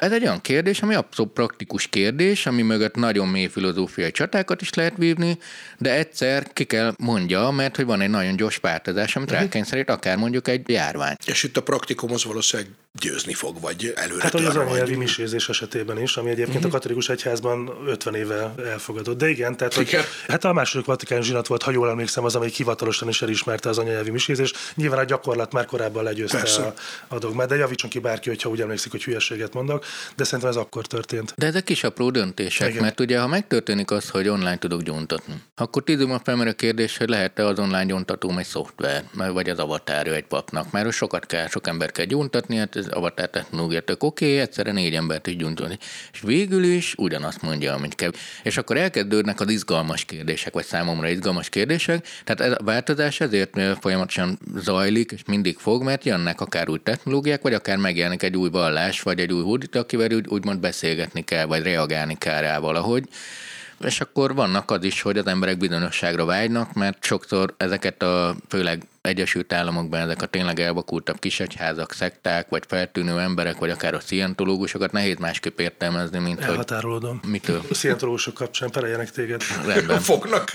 Ez egy olyan kérdés, ami abszolút praktikus kérdés, ami mögött nagyon mély filozófiai csatákat is lehet vívni, de egyszer ki kell mondja, mert hogy van egy nagyon gyors változás, amit uh-huh. rákényszerít akár mondjuk egy járvány. És itt a praktikum az valószínűleg győzni fog, vagy előre Hát, hogy az anyanyelvi misézés esetében is, ami egyébként uh-huh. a katolikus egyházban 50 éve elfogadott. De igen, tehát hogy, hát a második vatikán zsinat volt, ha jól emlékszem, az, amelyik hivatalosan is elismerte az anyanyelvi misézés. Nyilván a gyakorlat már korábban legyőzte Persze. a, a dogmát, de javítson ki bárki, hogyha úgy emlékszik, hogy hülyeséget mondok, de szerintem ez akkor történt. De ezek kis apró döntések, Igen. mert ugye ha megtörténik az, hogy online tudok gyóntatni, akkor tíz felmerül a kérdés, hogy lehet-e az online gyóntatóm egy szoftver, vagy az avatárja egy papnak, mert sokat kell, sok ember kell gyóntatni, hát ez avatár technológia tök oké, okay, egyszerre négy embert is gyóntatni. És végül is ugyanazt mondja, amit kell. És akkor elkezdődnek az izgalmas kérdések, vagy számomra izgalmas kérdések. Tehát ez a változás ezért folyamatosan zajlik, és mindig fog, mert jönnek akár új technológiák, vagy akár megjelenik egy új vallás, vagy egy új hódító, akivel úgy, úgymond beszélgetni kell, vagy reagálni kell rá valahogy. És akkor vannak az is, hogy az emberek bizonyosságra vágynak, mert sokszor ezeket a főleg Egyesült Államokban ezek a tényleg elvakultabb kisegyházak, szekták, vagy feltűnő emberek, vagy akár a szientológusokat nehéz másképp értelmezni, mint hogy Elhatárolódom. mitől. A szientológusok kapcsán pereljenek téged. Rendben. Fognak.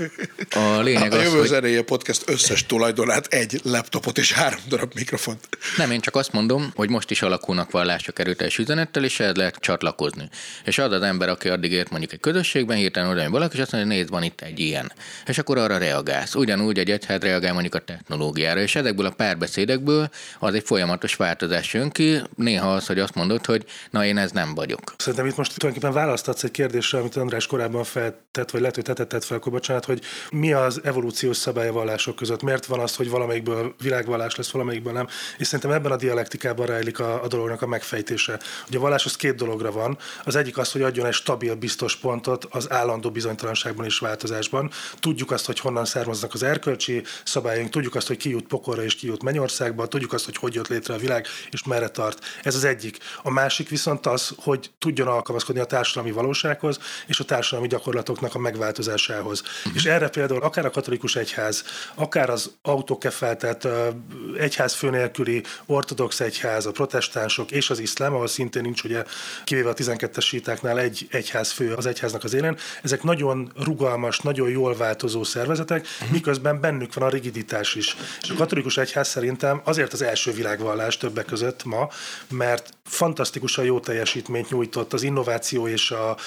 A lényeg a az, jövő hogy zenéje podcast összes tulajdonát, egy laptopot és három darab mikrofont. Nem, én csak azt mondom, hogy most is alakulnak vallások erőteljes üzenettel, és ehhez lehet csatlakozni. És az az ember, aki addig ért mondjuk egy közösségben, hirtelen oda valaki, és azt mondja, hogy nézd, van itt egy ilyen. És akkor arra reagálsz. Ugyanúgy egy egyház reagál mondjuk a technológiára, és ezekből a párbeszédekből az egy folyamatos változás jön ki. Néha az, hogy azt mondod, hogy na én ez nem vagyok. Szerintem itt most tulajdonképpen választatsz egy kérdésre, amit András korábban feltett, vagy lehet, hogy te tetted fel, akkor bocsánat, hogy mi az evolúciós szabály a vallások között? Miért van az, hogy valamelyikből világvallás lesz, valamelyikből nem? És szerintem ebben a dialektikában rejlik a, a dolognak a megfejtése. Ugye a vallás az két dologra van. Az egyik az, hogy adjon egy stabil, biztos pontot az állandó bizonytalanságban és változásban. Tudjuk azt, hogy honnan származnak az erkölcsi szabályunk, tudjuk azt, hogy ki jut pokolra és ki jut mennyországba, tudjuk azt, hogy hogy jött létre a világ és merre tart. Ez az egyik. A másik viszont az, hogy tudjon alkalmazkodni a társadalmi valósághoz és a társadalmi gyakorlatoknak a megváltozásához. Uh-huh. És erre például akár a katolikus egyház, akár az autokefeltett ö, egyház fő nélküli ortodox egyház, a protestánsok és az iszlám, ahol szintén nincs ugye kivéve a 12-es sítáknál egy egyház fő az egyháznak az élén, ezek nagyon rugalmas, nagyon jól változó szervezetek, uh-huh. miközben bennük van a rigiditás is. És a katolikus egyház szerintem azért az első világvallás többek között ma, mert fantasztikusan jó teljesítményt nyújtott az innováció és a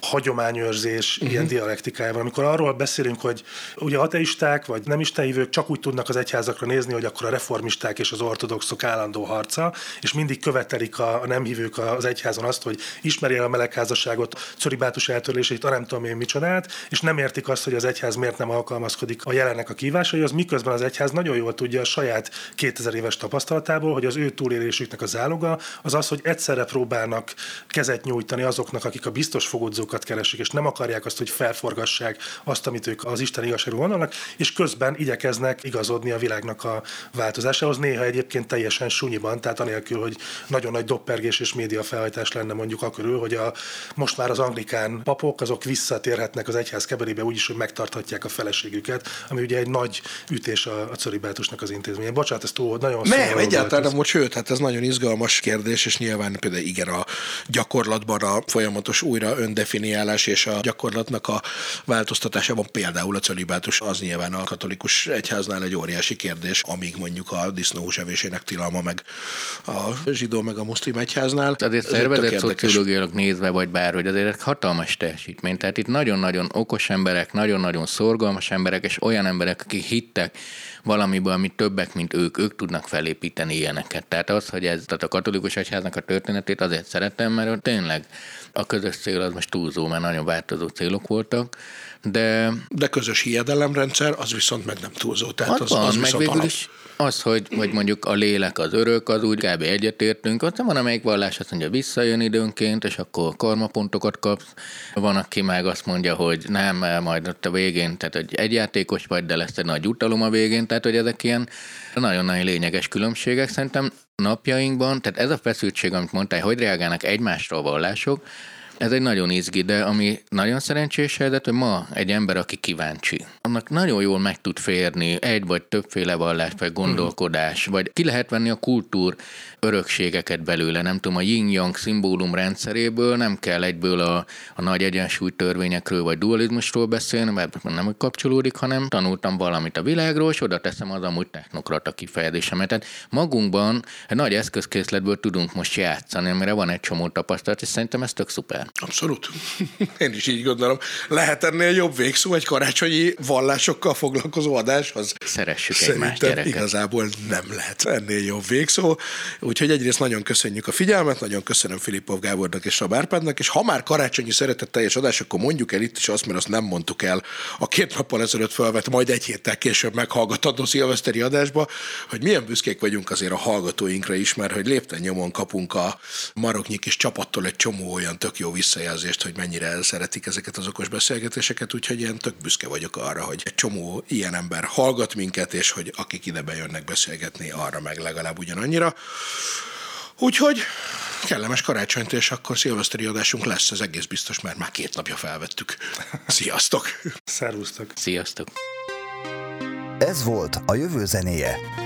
hagyományőrzés uh-huh. ilyen dialektikájában. Amikor arról beszélünk, hogy ugye ateisták vagy nem istenhívők csak úgy tudnak az egyházakra nézni, hogy akkor a reformisták és az ortodoxok állandó harca, és mindig követelik a, a nem hívők az egyházon azt, hogy ismeri el a melegházasságot, coribátus eltörlését, a nem tudom én micsodát, és nem értik azt, hogy az egyház miért nem alkalmazkodik a jelennek a kívásaihoz, miközben az egyház nagyon jól tudja a saját 2000 éves tapasztalatából, hogy az ő túlélésüknek a záloga az az, hogy egyszerre próbálnak kezet nyújtani azoknak, akik a biztos fogodzókat keresik, és nem akarják azt, hogy felforgassák azt, amit ők az Isten igazságról gondolnak, és közben igyekeznek igazodni a világnak a változásához, néha egyébként teljesen sunyiban, tehát anélkül, hogy nagyon nagy doppergés és média felhajtás lenne mondjuk akörül, hogy a, most már az anglikán papok azok visszatérhetnek az egyház keberébe úgyis, hogy megtarthatják a feleségüket, ami ugye egy nagy ütés a, a coribátusnak az intézménye. Bocsánat, ez túl nagyon Nem, szomorú egyáltalán nem, sőt, hát ez nagyon izgalmas kérdés, és nyilván például igen a gyakorlatban a folyamatos újra öndefiniálás és a gyakorlatnak a változtatásában például a celibátus az nyilván a katolikus egyháznál egy óriási kérdés, amíg mondjuk a disznóhús evésének tilalma meg a zsidó meg a muszlim egyháznál. Azért Ez szervezett szociológiailag nézve, vagy bárhogy, azért hatalmas teljesítmény. Tehát itt nagyon-nagyon okos emberek, nagyon-nagyon szorgalmas emberek, és olyan emberek, akik hittek valamiből, amit többek, mint ők, ők tudnak felépíteni ilyeneket. Tehát az, hogy ez, tehát a katolikus egyháznak a történetét azért szeretem, mert tényleg a közös cél az most túlzó, mert nagyon változó célok voltak, de De közös hiedelemrendszer, az viszont meg nem túlzó. Tehát az, az, van, az meg viszont alap. is az, hogy, hogy mondjuk a lélek az örök, az úgy kb. egyetértünk. Ott van, amelyik vallás azt mondja, visszajön időnként, és akkor karmapontokat kapsz. Van, aki meg azt mondja, hogy nem, majd ott a végén, tehát hogy egyjátékos vagy, de lesz egy nagy utalom a végén, tehát hogy ezek ilyen nagyon-nagyon lényeges különbségek. Szerintem napjainkban, tehát ez a feszültség, amit mondtál, hogy reagálnak egymásra a vallások, ez egy nagyon izgi, de ami nagyon szerencsés helyzet, hogy ma egy ember, aki kíváncsi, annak nagyon jól meg tud férni egy vagy többféle vallás, vagy gondolkodás, vagy ki lehet venni a kultúr örökségeket belőle, nem tudom, a yin-yang szimbólum rendszeréből nem kell egyből a, a nagy egyensúly törvényekről vagy dualizmusról beszélni, mert nem kapcsolódik, hanem tanultam valamit a világról, és oda teszem az amúgy technokrata kifejezésemet. Tehát magunkban egy nagy eszközkészletből tudunk most játszani, amire van egy csomó tapasztalat, és szerintem ez tök szuper. Fel. Abszolút. Én is így gondolom. Lehet ennél jobb végszó egy karácsonyi vallásokkal foglalkozó adáshoz? Szeressük Szerintem egymást, gyerekek. igazából nem lehet ennél jobb végszó. Úgyhogy egyrészt nagyon köszönjük a figyelmet, nagyon köszönöm Filippov Gábornak és Sabárpádnak, és ha már karácsonyi szeretetteljes adás, akkor mondjuk el itt is azt, mert azt nem mondtuk el a két nappal ezelőtt felvett, majd egy héttel később meghallgatható szilveszteri adásba, hogy milyen büszkék vagyunk azért a hallgatóinkra is, mert hogy lépten nyomon kapunk a maroknyi kis csapattól egy csomó olyan tök jó visszajelzést, hogy mennyire szeretik ezeket az okos beszélgetéseket, úgyhogy én tök büszke vagyok arra, hogy egy csomó ilyen ember hallgat minket, és hogy akik ide bejönnek beszélgetni, arra meg legalább ugyanannyira. Úgyhogy kellemes karácsonyt, és akkor szilveszteri adásunk lesz, ez egész biztos, mert már két napja felvettük. Sziasztok! Szervusztok! Sziasztok! Ez volt a jövő zenéje.